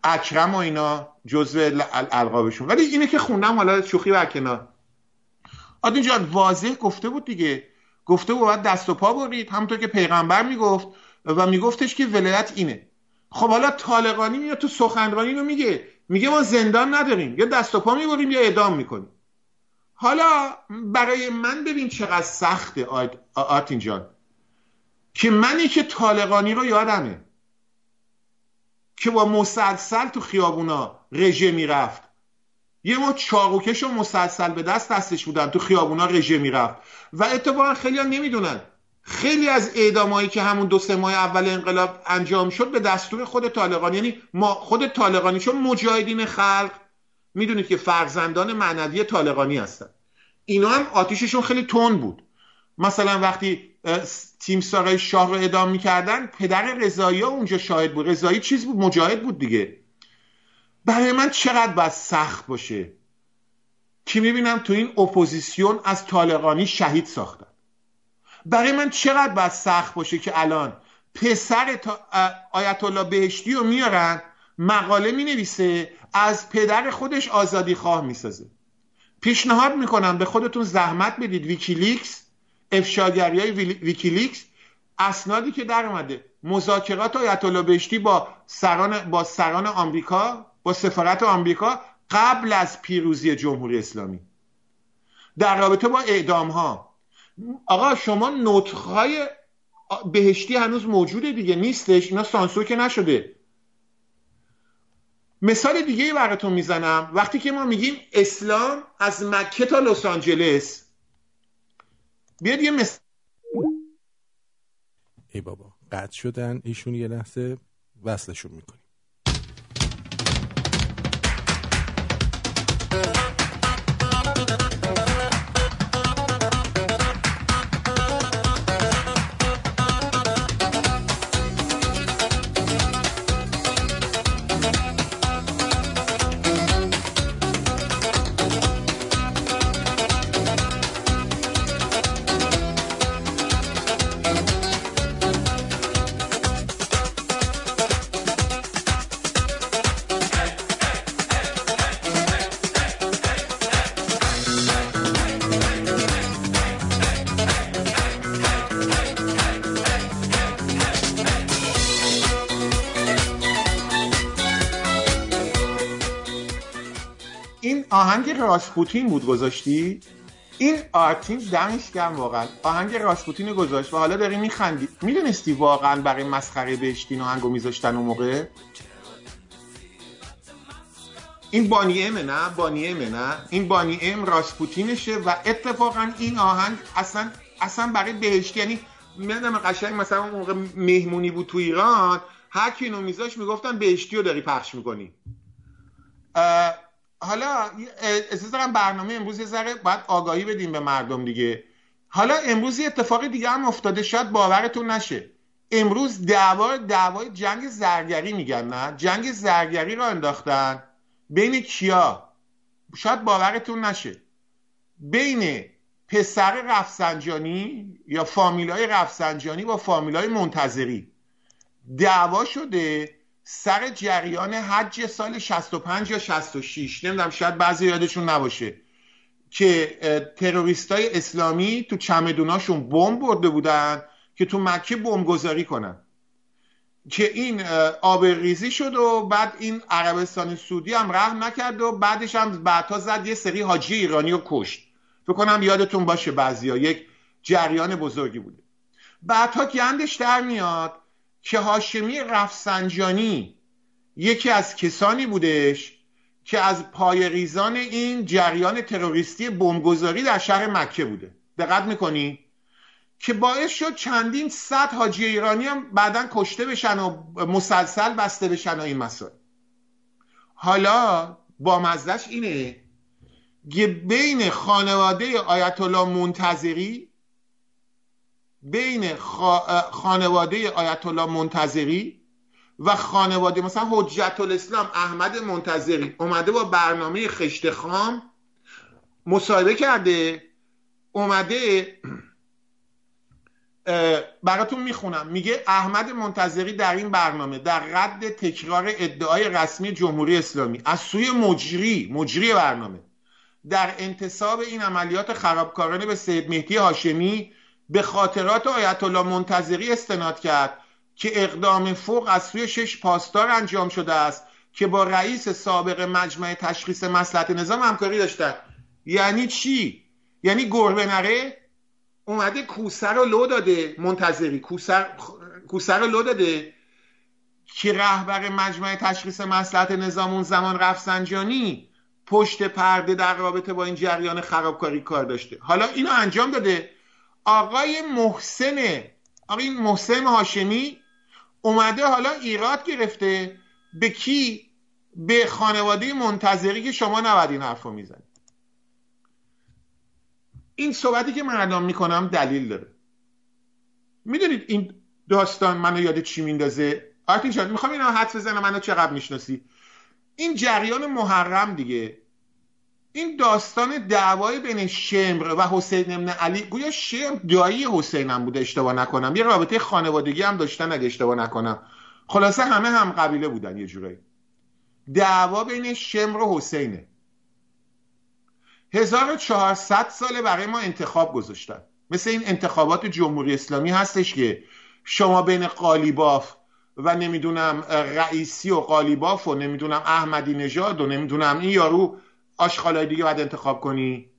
اکرم و اینا جزو القابشون. ولی اینه که خوندم حالا شوخی برکنار آدین جان واضح گفته بود دیگه. گفته بود باید دست و پا برید همونطور که پیغمبر می‌گفت و میگفتش که ولایت اینه. خب حالا طالقانی میاد تو سخنرانی رو میگه. میگه ما زندان نداریم. یا دست و پا می‌بریم یا اعدام می‌کنیم. حالا برای من ببین چقدر سخته آرتین جان. که منی که طالقانی رو یادمه. که با مسلسل تو خیابونا رژه می‌رفت. یه ما چاقوکش و مسلسل به دست دستش بودن تو خیابونا رژه می‌رفت. و اتفاقا خیلی ها نمی‌دونن. خیلی از اعدامایی که همون دو سه ماه اول انقلاب انجام شد به دستور خود طالقانی یعنی ما خود طالقانی چون مجاهدین خلق می‌دونید که فرزندان معنوی طالقانی هستن. اینا هم آتیششون خیلی تون بود. مثلا وقتی تیم سارای شاه رو ادام می‌کردن. پدر رضایی اونجا شاهد بود. رضایی چیز بود؟ مجاهد بود دیگه. برای من چقدر باید سخت باشه؟ که می‌بینم تو این اپوزیسیون از طالقانی شهید ساختن. برای من چقدر باید سخت باشه که الان پسر آیت الله بهشتی رو میارن مقاله می نویسه از پدر خودش آزادی خواه می‌سازه. پیشنهاد می‌کنم به خودتون زحمت بدید. ویکیلیکس افشاگری های ویکیلیکس اسنادی که در اومده. مذاکرات آیت الله بهشتی با سران با سران آمریکا با سفارت آمریکا قبل از پیروزی جمهوری اسلامی. در رابطه با اعدام ها آقا شما نطخهای بهشتی هنوز موجوده دیگه نیستش. اینا سانسور که نشده. مثال دیگه براتون می‌زنم. وقتی که ما میگیم اسلام از مکه تا لس آنجلس بیاد یه مثال ای بابا قطع شدن ایشون یه لحظه وصلشون می‌کنیم. آهنگ راسپوتین بود گذاشتی؟ این آرتین دمش گرم واقعا. آهنگ راسپوتین گذاشت و حالا داری میخندی. می‌دونستی واقعا برای مسخره بهشتی این آهنگو میذاشتن اون موقع؟ این بانی امه نه؟ بانی امه نه؟ این بانی ام راسپوتینشه و اتفاقا این آهنگ اصلا اصلا برای بهشتی یعنی می‌دونم قشنگ مثلا اون موقع مهمونی بود تو ایران هر کی اینو میذاش می‌گفتن بهشتی رو داری پخش می‌کنی. حالا احساس دارم برنامه امروز یه ذره باید آگاهی بدیم به مردم دیگه. حالا امروز یه اتفاق دیگه هم افتاده شاید باورتون نشه. امروز دعوا دعوای جنگ زرگری میگن نه؟ جنگ زرگری رو انداختن. بین کیا؟ شاید باورتون نشه. بین پسر رفسنجانی یا فامیلای رفسنجانی با فامیلای منتظری. دعوا شده. سر جریان حج سال 65 یا 66 نمی‌دونم شاید بعضی یادشون نباشه که تروریستای اسلامی تو چمدوناشون بمب برده بودن که تو مکه بمبگذاری کنن. که این آب ریزی شد و بعد این عربستان سعودی هم رحم نکرد و بعدش هم بعدها زد یه سری حاجی ایرانی رو کشت. فکر کنم یادتون باشه بعضیا. یک جریان بزرگی بوده بعدها گندش در میاد. که هاشمی رفسنجانی یکی از کسانی بودش که از پای ریزان این جریان تروریستی بمبگذاری در شهر مکه بوده. دقت می‌کنی؟ که باعث شد چندین صد حاجی ایرانی هم بعدا کشته بشن و مسلسل بسته بشن و این مسائل. حالا با مزدش اینه که بین خانواده آیت الله منتظری بین خانواده آیت الله منتظری و خانواده مثلا حجت الاسلام احمد منتظری اومده با برنامه خشت خام مصاحبه کرده اومده براتون می‌خونم. میگه احمد منتظری در این برنامه در رد تکرار ادعای رسمی جمهوری اسلامی از سوی مجری مجری برنامه در انتصاب این عملیات خرابکارانه به سید مهدی هاشمی به خاطرات آیت الله منتظری استناد کرد که اقدام فوق از سوی شش پاسدار انجام شده است که با رئیس سابق مجمع تشخیص مسلحت نظام همکاری داشتن. یعنی چی؟ یعنی گربه نره؟ اومده کوسر رو لو داده منتظری کوسر کوسر رو لو داده که رهبر مجمع تشخیص مسلحت نظام اون زمان رفسنجانی پشت پرده در رابطه با این جریان خرابکاری کار داشته. حالا اینو انجام داده. آقای محسن آقای محسن هاشمی اومده حالا ایراد گرفته به کی؟ به خانواده منتظری که شما نباید این حرف رو می‌زنید این صحبتی که من الان می‌کنم دلیل داره. می‌دونید این داستان منو یاد چی میندازه؟ آرتین شاید می‌خوام اینا حدس بزنم منو چقدر می‌شناسی؟ این جریان محرم دیگه. این داستان دعوای بین شمر و حسین ابن علی گویا شمر دایی حسین هم بوده اشتباه نکنم. یه رابطه خانوادگی هم داشتن اگه اشتباه نکنم. خلاصه همه هم قبیله بودن یه جورایی. دعوا بین شمر و حسینه. 1400 ساله برای ما انتخاب گذاشتن. مثل این انتخابات جمهوری اسلامی هستش که شما بین قالیباف و نمی‌دونم رئیسی و قالیباف و نمی‌دونم احمدی نژاد و نمی‌دونم این یارو آشغالای دیگه باید انتخاب کنی.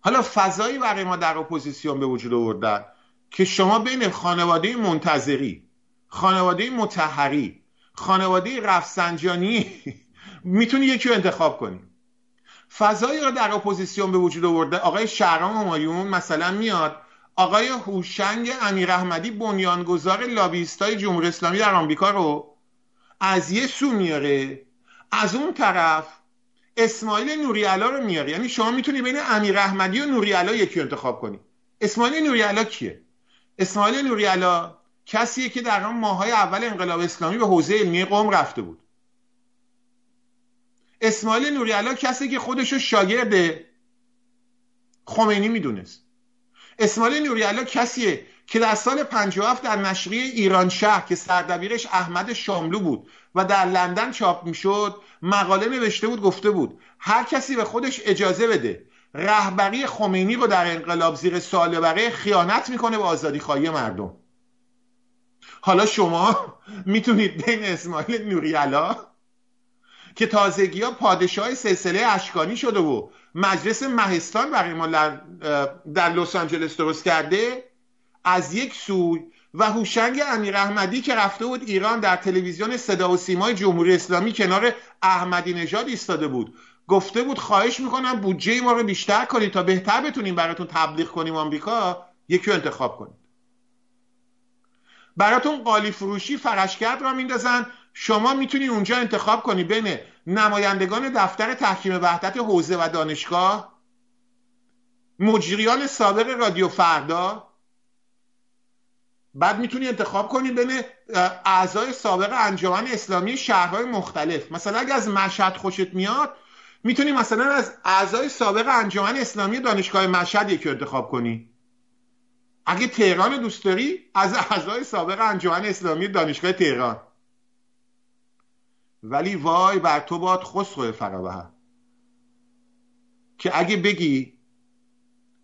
حالا فضایی برای ما در اپوزیسیون به وجود آوردن که شما بین خانواده منتظری خانواده مطهری خانواده رفسنجانی می‌تونی یکی رو انتخاب کنی. فضایی رو در اپوزیسیون به وجود آورده آقای شهرام همایون مثلا میاد آقای هوشنگ امیر احمدی بنیانگذار لابیستای جمهوری اسلامی در آمریکا رو از یه سو میاره. از اون طرف اسماعیل نوریالا رو میاره یعنی شما می‌تونی بین امیر احمدی و نوریالا یکی انتخاب کنی. اسماعیل نوریالا کیه؟ اسماعیل نوریالا کسیه که در آن ماهای اول انقلاب اسلامی به حوزه علمی قوم رفته بود. اسماعیل نوریالا کسی که خودشو شاگرد خمینی می‌دونست. اسماعیل نوریالا کسیه که در سال 57 در نشریه ایران شهر که سردبیرش احمد شاملو بود و در لندن چاپ می‌شد مقاله نوشته بود گفته بود هر کسی به خودش اجازه بده رهبری خمینی رو در انقلاب زیر سوال بره خیانت می‌کنه به آزادی خواهی مردم. حالا شما می‌تونید بین اسماعیل نوریالا که تازگی ها پادشاه سلسله اشکانی شده و مجلس مهستان برای ما در لس آنجلس درست کرده از یک سوی و هوشنگ امیر احمدی که رفته بود ایران در تلویزیون صدا و سیمای جمهوری اسلامی کنار احمدی نژاد ایستاده بود. گفته بود خواهش می‌کنم بودجه ما رو بیشتر کنید تا بهتر بتونیم براتون تبلیغ کنیم آمریکا. یکی رو انتخاب کنید. براتون قالی فروشی فرشکرد را میندازن. شما می‌تونید اونجا انتخاب کنی بین نمایندگان دفتر تحکیم وحدت حوزه و دانشگاه مجریان سابق رادیو فردا بعد می‌تونی انتخاب کنی بین اعضای سابق انجمن اسلامی شهرهای مختلف. مثلا اگه از مشهد خوشت میاد می‌تونی مثلا از اعضای سابق انجمن اسلامی دانشگاه مشهد یکی انتخاب کنی. اگه تهران دوست داری از اعضای سابق انجمن اسلامی دانشگاه تهران. ولی وای بر تو باد خسرو فرابه. که اگه بگی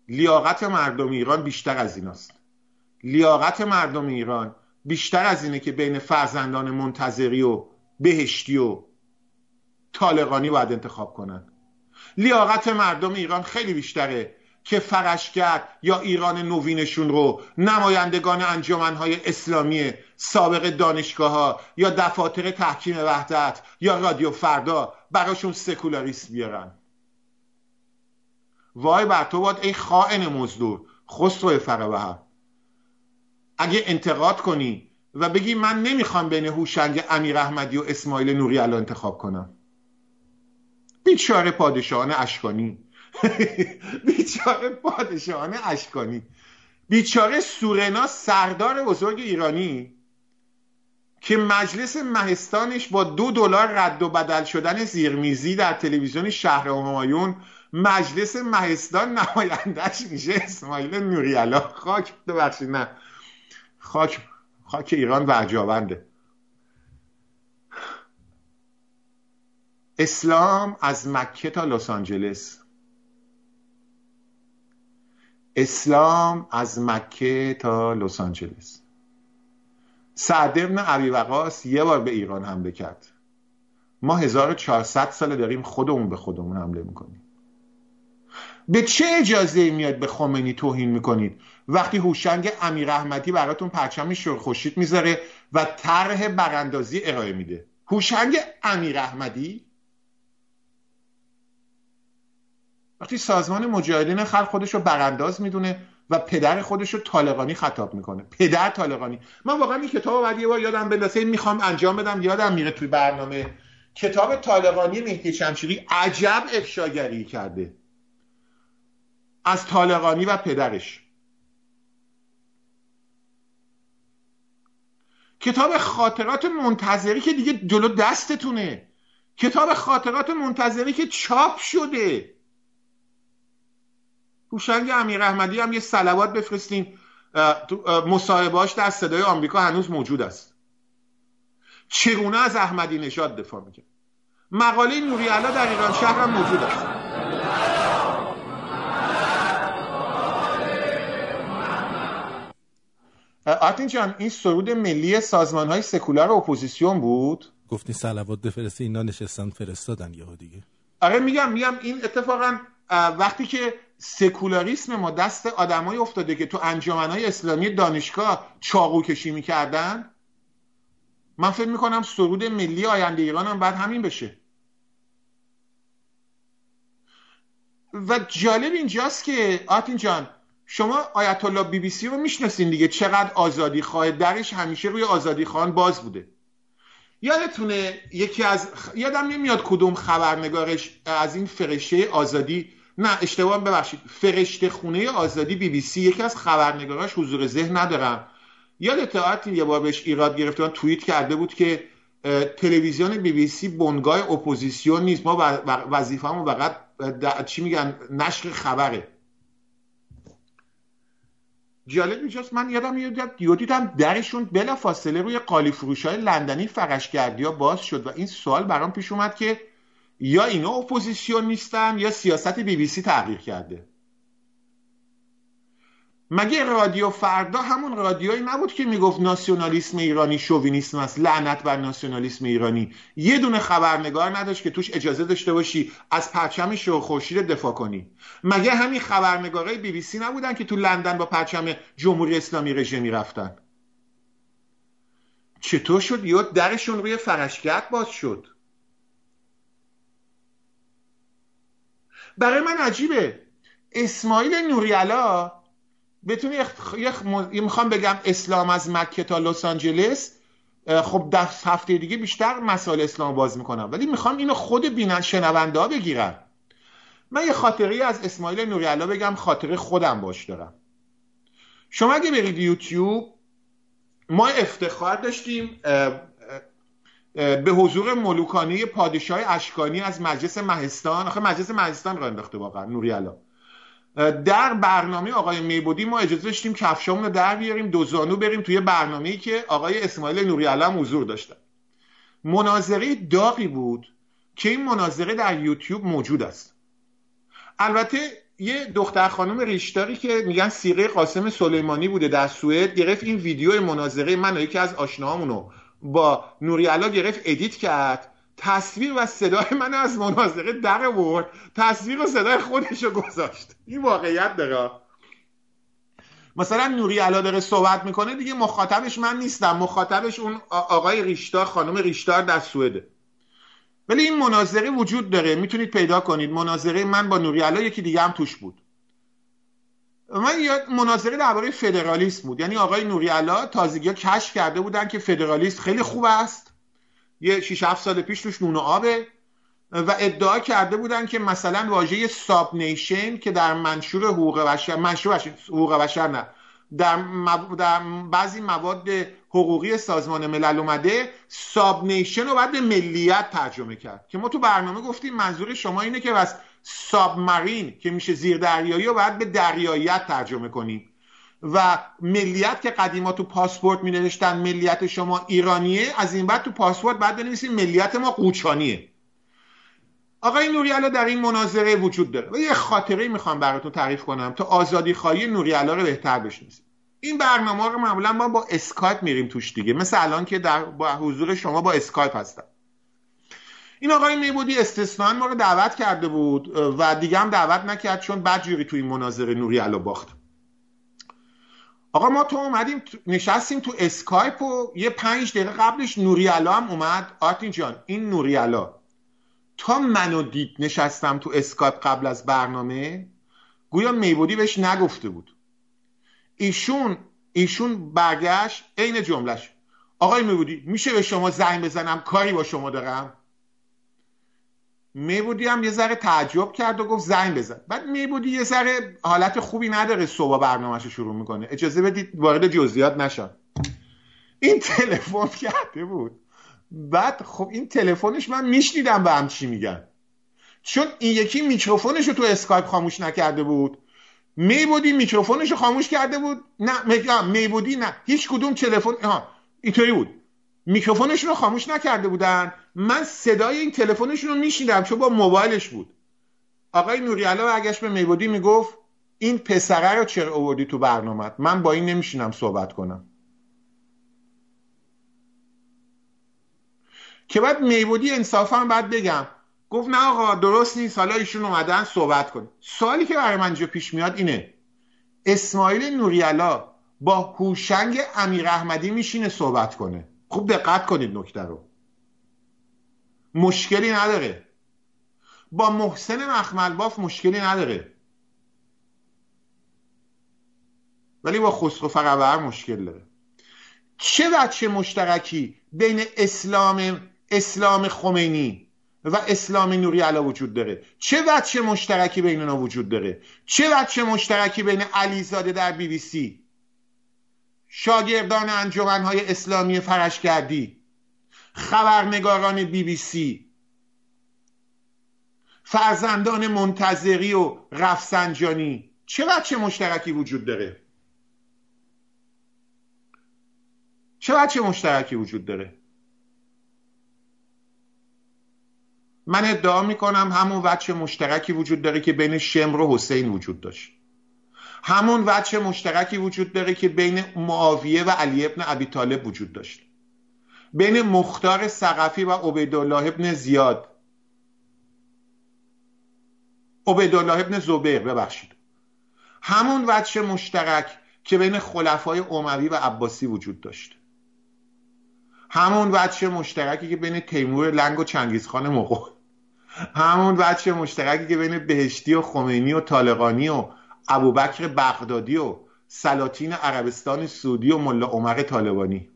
لیاقت مردم ایران بیشتر از ایناست. لیاقت مردم ایران بیشتر از اینه که بین فرزندان منتظری و بهشتی و طالقانی باید انتخاب کنن. لیاقت مردم ایران خیلی بیشتره که فرشگرد یا ایران نوینشون رو نمایندگان انجمنهای اسلامی سابق دانشگاه ها یا دفاتر تحکیم وحدت یا رادیو فردا براشون سکولاریست بیارن. وای بر تو باد ای خائن مزدور خسرو فرابهر اگه انتقاد کنی و بگی من نمی‌خوام بین هوشنگ امیر احمدی و اسماعیل نوری الان انتخاب کنم. بیچاره پادشاهان اشکانی. بیچاره پادشاهان اشکانی. بیچاره سورنا سردار بزرگ ایرانی که مجلس مهستانش با دو دلار رد و بدل شدن زیرمیزی در تلویزیون شهر همایون مجلس مهستان نمایندهش میشه اسماعیل نوریالا خاک ببخشید نه. خاک خاک ایران ورجاونده اسلام از مکه تا لس آنجلس. اسلام از مکه تا لس آنجلس. سعد ابن عبی وقاس یه بار به ایران حمله کرد. ما 1400 ساله داریم خودمون به خودمون حمله می‌کنیم. به چه اجازه میاد به خمینی توهین می‌کنید؟ وقتی هوشنگ امیر احمدی براتون پرچم شرخوشید می‌ذاره و طرح براندازی ارائه میده. هوشنگ امیر احمدی؟ وقتی سازمان مجاهدین خلق خودش رو برانداز می‌دونه و پدر خودش رو طالقانی خطاب می‌کنه. پدر طالقانی. من واقعا این کتاب بعد یه بار یادم بندازه. می‌خوام انجام بدم. یادم میره توی برنامه. کتاب طالقانی مهدی شمشیری عجب افشاگری کرده. از طالقانی و پدرش. کتاب خاطرات منتظری که دیگه جلو دستتونه. کتاب خاطرات منتظری که چاپ شده. هوشنگ امیر احمدی هم یه صلوات بفرستین. مصاحبه‌هاش در صدای آمریکا هنوز موجود است. چگونه از احمدی نژاد دفاع می‌کنه مقاله نوری در ایران شهر هم موجود است. آرتین جان این سرود ملی سازمان های سکولار اپوزیسیون بود؟ گفتی صلوات بفرستی اینا نشستن فرستادن یهو دیگه. آره میگم میگم این اتفاقا وقتی که سکولاریسم ما دست آدمایی افتاده که تو انجمنهای اسلامی دانشگاه چاقو کشی می‌کردن من فکر می‌کنم سرود ملی آینده ایران هم باید همین بشه. و جالب اینجاست که آتین جان شما آیت الله بی بی سی رو می‌شناسین دیگه. چقدر آزادی خواه درش همیشه روی آزادی خان باز بوده. یادتونه یکی از یادم نمیاد کدوم خبرنگارش از این فرشته آزادی نه اشتباه ببخشید. فرشته خونه آزادی بی بی سی یکی از خبرنگاراش حضور ذهن ندارم. یاد آتین یه بار بهش ایراد گرفته توییت کرده بود که تلویزیون بی بی سی بنگاه اپوزیسیون نیست. ما وظیفه‌مون فقط چی میگن؟ نشر خبره. جالب اینجاست من یادم یاد دیدم درشون بلا فاصله روی قالی فروش های لندنی فرشگردی ها باز شد و این سوال برام پیش اومد که یا اینا اپوزیسیون نیستن یا سیاست بی بی سی تغییر کرده. مگه رادیو فردا همون رادیویی نبود که می‌گفت ناسیونالیسم ایرانی شوینیسم است؟ لعنت بر ناسیونالیسم ایرانی. یه دونه خبرنگار نداشت که توش اجازه داشته باشی از پرچم شیر و خورشید دفاع کنی. مگه همین خبرنگارای بی بی سی نبودن که تو لندن با پرچم جمهوری اسلامی رژیمی رفتن چطور شد؟ یه درشون روی فرشگرد باز شد. برای من عجیبه. اسماعیل نوریالا بتونی یه می‌خوام بگم اسلام از مکه تا لس آنجلس خب دست هفته دیگه بیشتر مسائل اسلام باز می‌کنم. ولی می‌خوام اینو خود بینن شنونده ها بگیرن. من یه خاطری از اسماعیل نوریالا بگم خاطره خودم باش دارم. شما اگه برید یوتیوب ما افتخار داشتیم به حضور ملوکانی پادشاه اشکانی از مجلس مهستان. آخه مجلس مهستان را انداخته واقعا نوریالا. در برنامه آقای میبودی ما اجازه داشتیم کفشامون رو در بیاریم دو زانو بریم توی برنامه ای که آقای اسماعیل نوری علم حضور داشتن. مناظره داغی بود که این مناظره در یوتیوب موجود است. البته یه دختر خانم ریشتاری که میگن سیغه قاسم سلیمانی بوده در سوئد گرفت این ویدیو مناظره من یکی از آشناهامونو با نوریالا گرفت ادیت کرد. تصویر و صدای من از مناظره در ورد تصویر و صدای خودش رو گذاشت. این واقعیت داره. مثلا نوری علا داره صحبت می‌کنه دیگه مخاطبش من نیستم. مخاطبش اون آقای ریشتار خانم ریشتار در سوئده. ولی این مناظره وجود داره. می‌تونید پیدا کنید. مناظره من با نوری علا یکی دیگه هم توش بود. من یاد مناظره درباره فدرالیسم بود. یعنی آقای نوری علا تازگی کشف کرده بودن که فدرالیست خیلی خوب است. یه 6 7 سال پیش توش نون و آبه. و ادعا کرده بودن که مثلا واژه ساب نیشن که در منشور حقوق بشر منشور حقوق بشر نه در, در بعضی مواد حقوقی سازمان ملل اومده ساب نیشن رو باید به ملیت ترجمه کرد. که ما تو برنامه گفتیم منظور شما اینه که بس ساب مارین که میشه زیر دریایی رو باید به دریاییت ترجمه کنیم. و ملیت که قدیما تو پاسپورت می نوشتن ملیت شما ایرانیه از این بعد تو پاسپورت بعد بنویسید ملیت ما قوچانیه. آقای نوریالا در این مناظره وجود داره. و یه خاطره می‌خوام براتون تعریف کنم تا آزادی خواهی نوریالا رو بهتر بشناسید. این برنامه رو معمولا ما با اسکایپ میریم توش دیگه. مثل الان که در با حضور شما با اسکایپ هستم. این آقای میبدی استثنا ما رو دعوت کرده بود و دیگه هم دعوت نکرد چون بدجوری تو این مناظره نوری‌علا باخت. آقا ما تو اومدیم نشستیم تو اسکایپ و یه پنج دقیقه قبلش نوری‌علا هم اومد. آرتین جان این نوری‌علا تا منو دید نشستم تو اسکایپ قبل از برنامه گویا میبودی بهش نگفته بود. ایشون ایشون برگشت عین جملش آقای میبودی میشه به شما زنگ بزنم؟ کاری با شما دارم؟ میبودی هم یه ذره تعجب کرد و گفت زنگ بزن. بعد میبودی یه ذره حالت خوبی نداره صبح برنامهش شروع می‌کنه اجازه بدید وارد جزئیات نشن این تلفن کرده بود. بعد خب این تلفنش من میشنیدم به هم چی میگن. چون این یکی میکروفونش رو تو اسکایپ خاموش نکرده بود. میبدی میکروفونش رو خاموش کرده بود. نه میبدی نه. هیچ کدوم تلفن اینطوری بود. میکروفونشون رو خاموش نکرده بودن. من صدای این تلفنشون رو میشیدم چون با موبایلش بود. آقای نوری‌علا برگشت به میبدی می‌گفت این پسره رو چرا آوردی تو برنامه؟ من با این نمیشینم صحبت کنم. که بعد میبودی انصافا باید بگم. گفت نه آقا درست نیست حالا ایشون اومدن صحبت کن سوالی که برای من پیش میاد اینه. اسماعیل نوریالا با هوشنگ امیر احمدی میشینه صحبت کنه. خوب دقت کنید نکته رو. مشکلی نداره. با محسن مخمل باف مشکلی نداره. ولی با خسرو فقبر مشکل داره. چه بچه مشترکی بین اسلام اسلام خمینی و اسلام نوری علا وجود داره؟ چه بچه مشترکی بین اونا وجود داره؟ چه بچه مشترکی بین علیزاده در بی بی سی؟ شاگردان انجمنهای اسلامی فرشگردی خبرنگاران بی بی سی فرزندان منتظری و رفسنجانی چه بچه مشترکی وجود داره؟ چه بچه مشترکی وجود داره؟ من ادعا می‌کنم همون بچه مشترکی وجود داره که بین شمر و حسین وجود داشت. همون وجه مشترکی وجود داره که بین معاویه و علی ابن ابی طالب وجود داشت. بین مختار سقفی و عبیدالله ابن زیاد. عبیدالله ابن زبیر ببخشید. همون وجه مشترک که بین خلفای اموی و عباسی وجود داشت. همون وجه مشترکی که بین تیمور لنگ و چنگیزخان مغول همون وجه مشترکی که بین بهشتی و خمینی و طالقانی و ابوبکر بغدادی و سلاطین عربستان سعودی و ملا عمر طالبانی.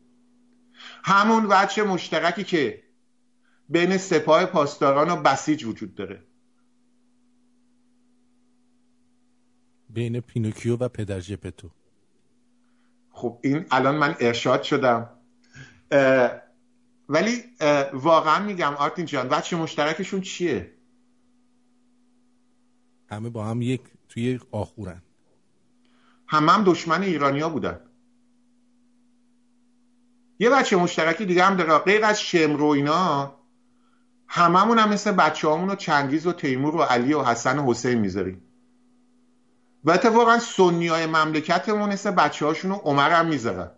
همون وجه مشترکی که بین سپاه پاسداران و بسیج وجود داره. بین پینوکیو و پدر جپتو خب این الان من ارشاد شدم. ولی واقعا میگم آرتین جان بچه مشترکشون چیه؟ همه با هم یک توی آخورن. همه هم دشمن ایرانیا بودن. یه بچه مشترکی دیگه هم داره. غیر از شمر و اینا هممون هم مثل بچه و چنگیز و تیمور و علی و حسن و حسین می‌ذاریم. و اتفاقا سنی های مملکتمون مثل بچه هاشون رو عمر هم می‌ذارن.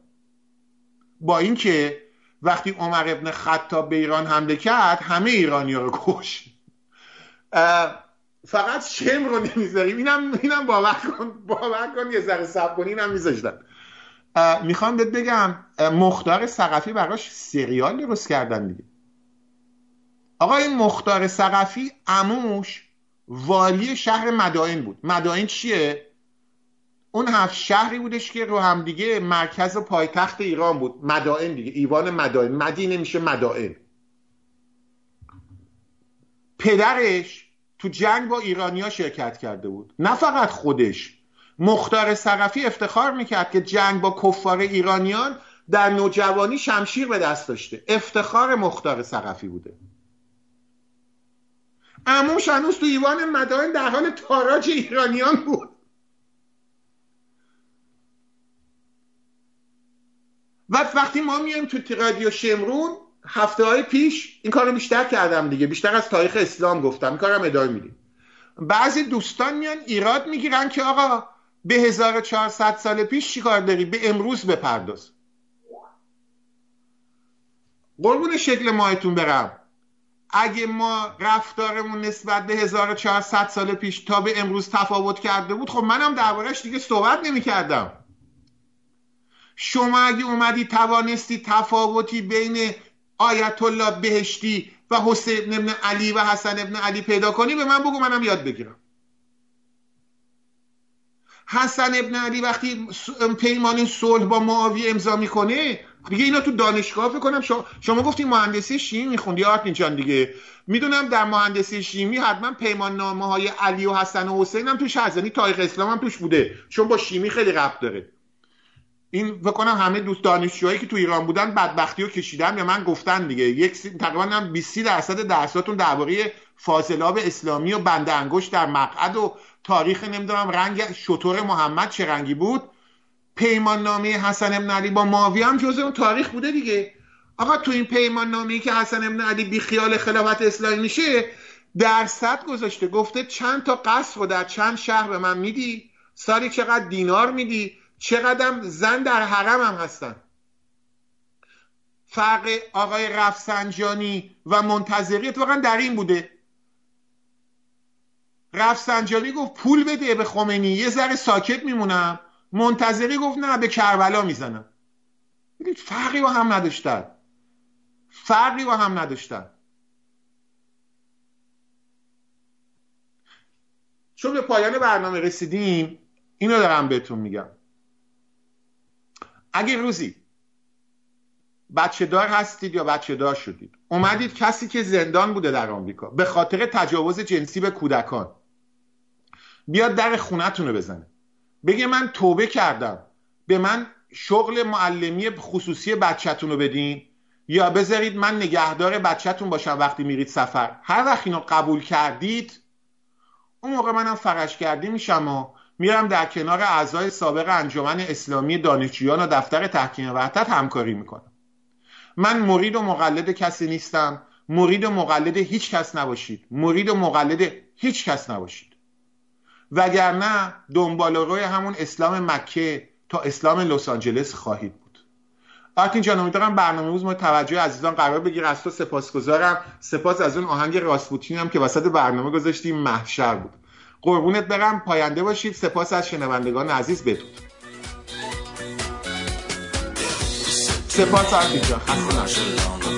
با اینکه وقتی عمر ابن خطاب به ایران حمله کرد همه ایرانی رو کش. فقط شم رو نمی‌ذاریم. اینم اینم باور کن باور کن یه ذره صبر کنی اینم میذاشتن. می‌خوام بهت بگم مختار سقفی براش سریال درست کردن دیگه. آقا این مختار سقفی اموش والی شهر مدائن بود. مدائن چیه؟ اون هفت شهری بودش که رو هم دیگه مرکز و پایتخت ایران بود. مدائن دیگه ایوان مدائن. مدینه میشه مدائن. پدرش تو جنگ با ایرانیا شرکت کرده بود. نه فقط خودش. مختار سقفی افتخار می‌کرد که جنگ با کفار ایرانیان در نوجوانی شمشیر به دست داشته. افتخار مختار سقفی بوده. اموش هنوز تو ایوان مدائن در حال تاراج ایرانیان بود. و وقتی ما میایم تو رادیو شمرون هفته های پیش این کارو بیشتر کردم دیگه. بیشتر از تاریخ اسلام گفتم. این کارم ادامه میدیم. بعضی دوستان میان ایراد می‌گیرن که آقا به 1400 سال پیش چیکار داری؟ به امروز بپرداز. قربون شکل ماهتون برم. اگه ما رفتارمون نسبت به 1400 سال پیش تا به امروز تفاوت کرده بود خب منم دربارهش دیگه صحبت نمی کردم شما اگه اومدی توانستی تفاوتی بین آیت الله بهشتی و حسین ابن علی و حسن ابن علی پیدا کنی به من بگو منم یاد بگیرم. حسن ابن علی وقتی پیمان صلح با معاویه امضا می‌کنه دیگه اینا تو دانشگاه فکر کنم شما, شما گفتی مهندسی شیمی میخوندی. آرتین جان دیگه. می‌دونم در مهندسی شیمی حتما پیمان نامه های علی و حسن و حسین هم توش هست. یعنی تاریخ اسلام هم توش بوده. چون با شیمی خیلی ربط داره. این فکر همه دوست دانشجوهایی که تو ایران بودن بدبختی رو کشیدن یا من گفتن دیگه. یک تقریبا هم 20 درصد درساتون درباره فاضلاب اسلامی و بنده انگشت در مقعد و تاریخ نمی‌دونم رنگ شطور محمد چه رنگی بود. پیمان نامه حسن ابن علی با ماوی هم جزء اون تاریخ بوده دیگه. آقا تو این پیمان نامه که حسن ابن علی بی خیال خلافت اسلامی میشه درصد گذاشته. گفته چند تا قصر رو در چند شهر به من میدی؟ سالی چقدر دینار میدی؟ چقدر زن در حرم هم هستن. فرق آقای رفسنجانی و منتظری اتفاقا در این بوده. رفسنجانی گفت پول بده به خمینی یه ذره ساکت میمونم. منتظری گفت نه به کربلا می‌زنم. فرقی با هم نداشتن. فرقی با هم نداشتن. چون به پایان برنامه رسیدیم اینو دارم بهتون میگم. اگه روزی بچه دار هستید یا بچه دار شدید اومدید کسی که زندان بوده در آمریکا به خاطر تجاوز جنسی به کودکان. بیاد در خونتون بزنه. بگه من توبه کردم. به من شغل معلمی خصوصی بچهتون رو بدین. یا بذارید من نگهدار بچهتون باشم وقتی میرید سفر. هر وقت اینو قبول کردید اون موقع منم فرش کردی میشم و میرم در کنار اعضای سابق انجمن اسلامی دانشجویان و دفتر تحکیم وحدت همکاری می‌کنم. من مرید و مقلد کسی نیستم. مرید و مقلد هیچ کس نباشید. مرید و مقلد هیچ کس نباشید. وگرنه دنبال روی همون اسلام مکه تا اسلام لس آنجلس خواهید بود. آرتین جان امیدوارم برنامه روز ما توجه عزیزان قرار بگیر. از تو سپاسگزارم. سپاس از اون آهنگ راسپوتین هم که وسط برنامه گذاشتیم محشر بود. قربونت برم. پاینده باشید. سپاس از شنوندگان عزیز بدود سپاس آرتین جان. خسته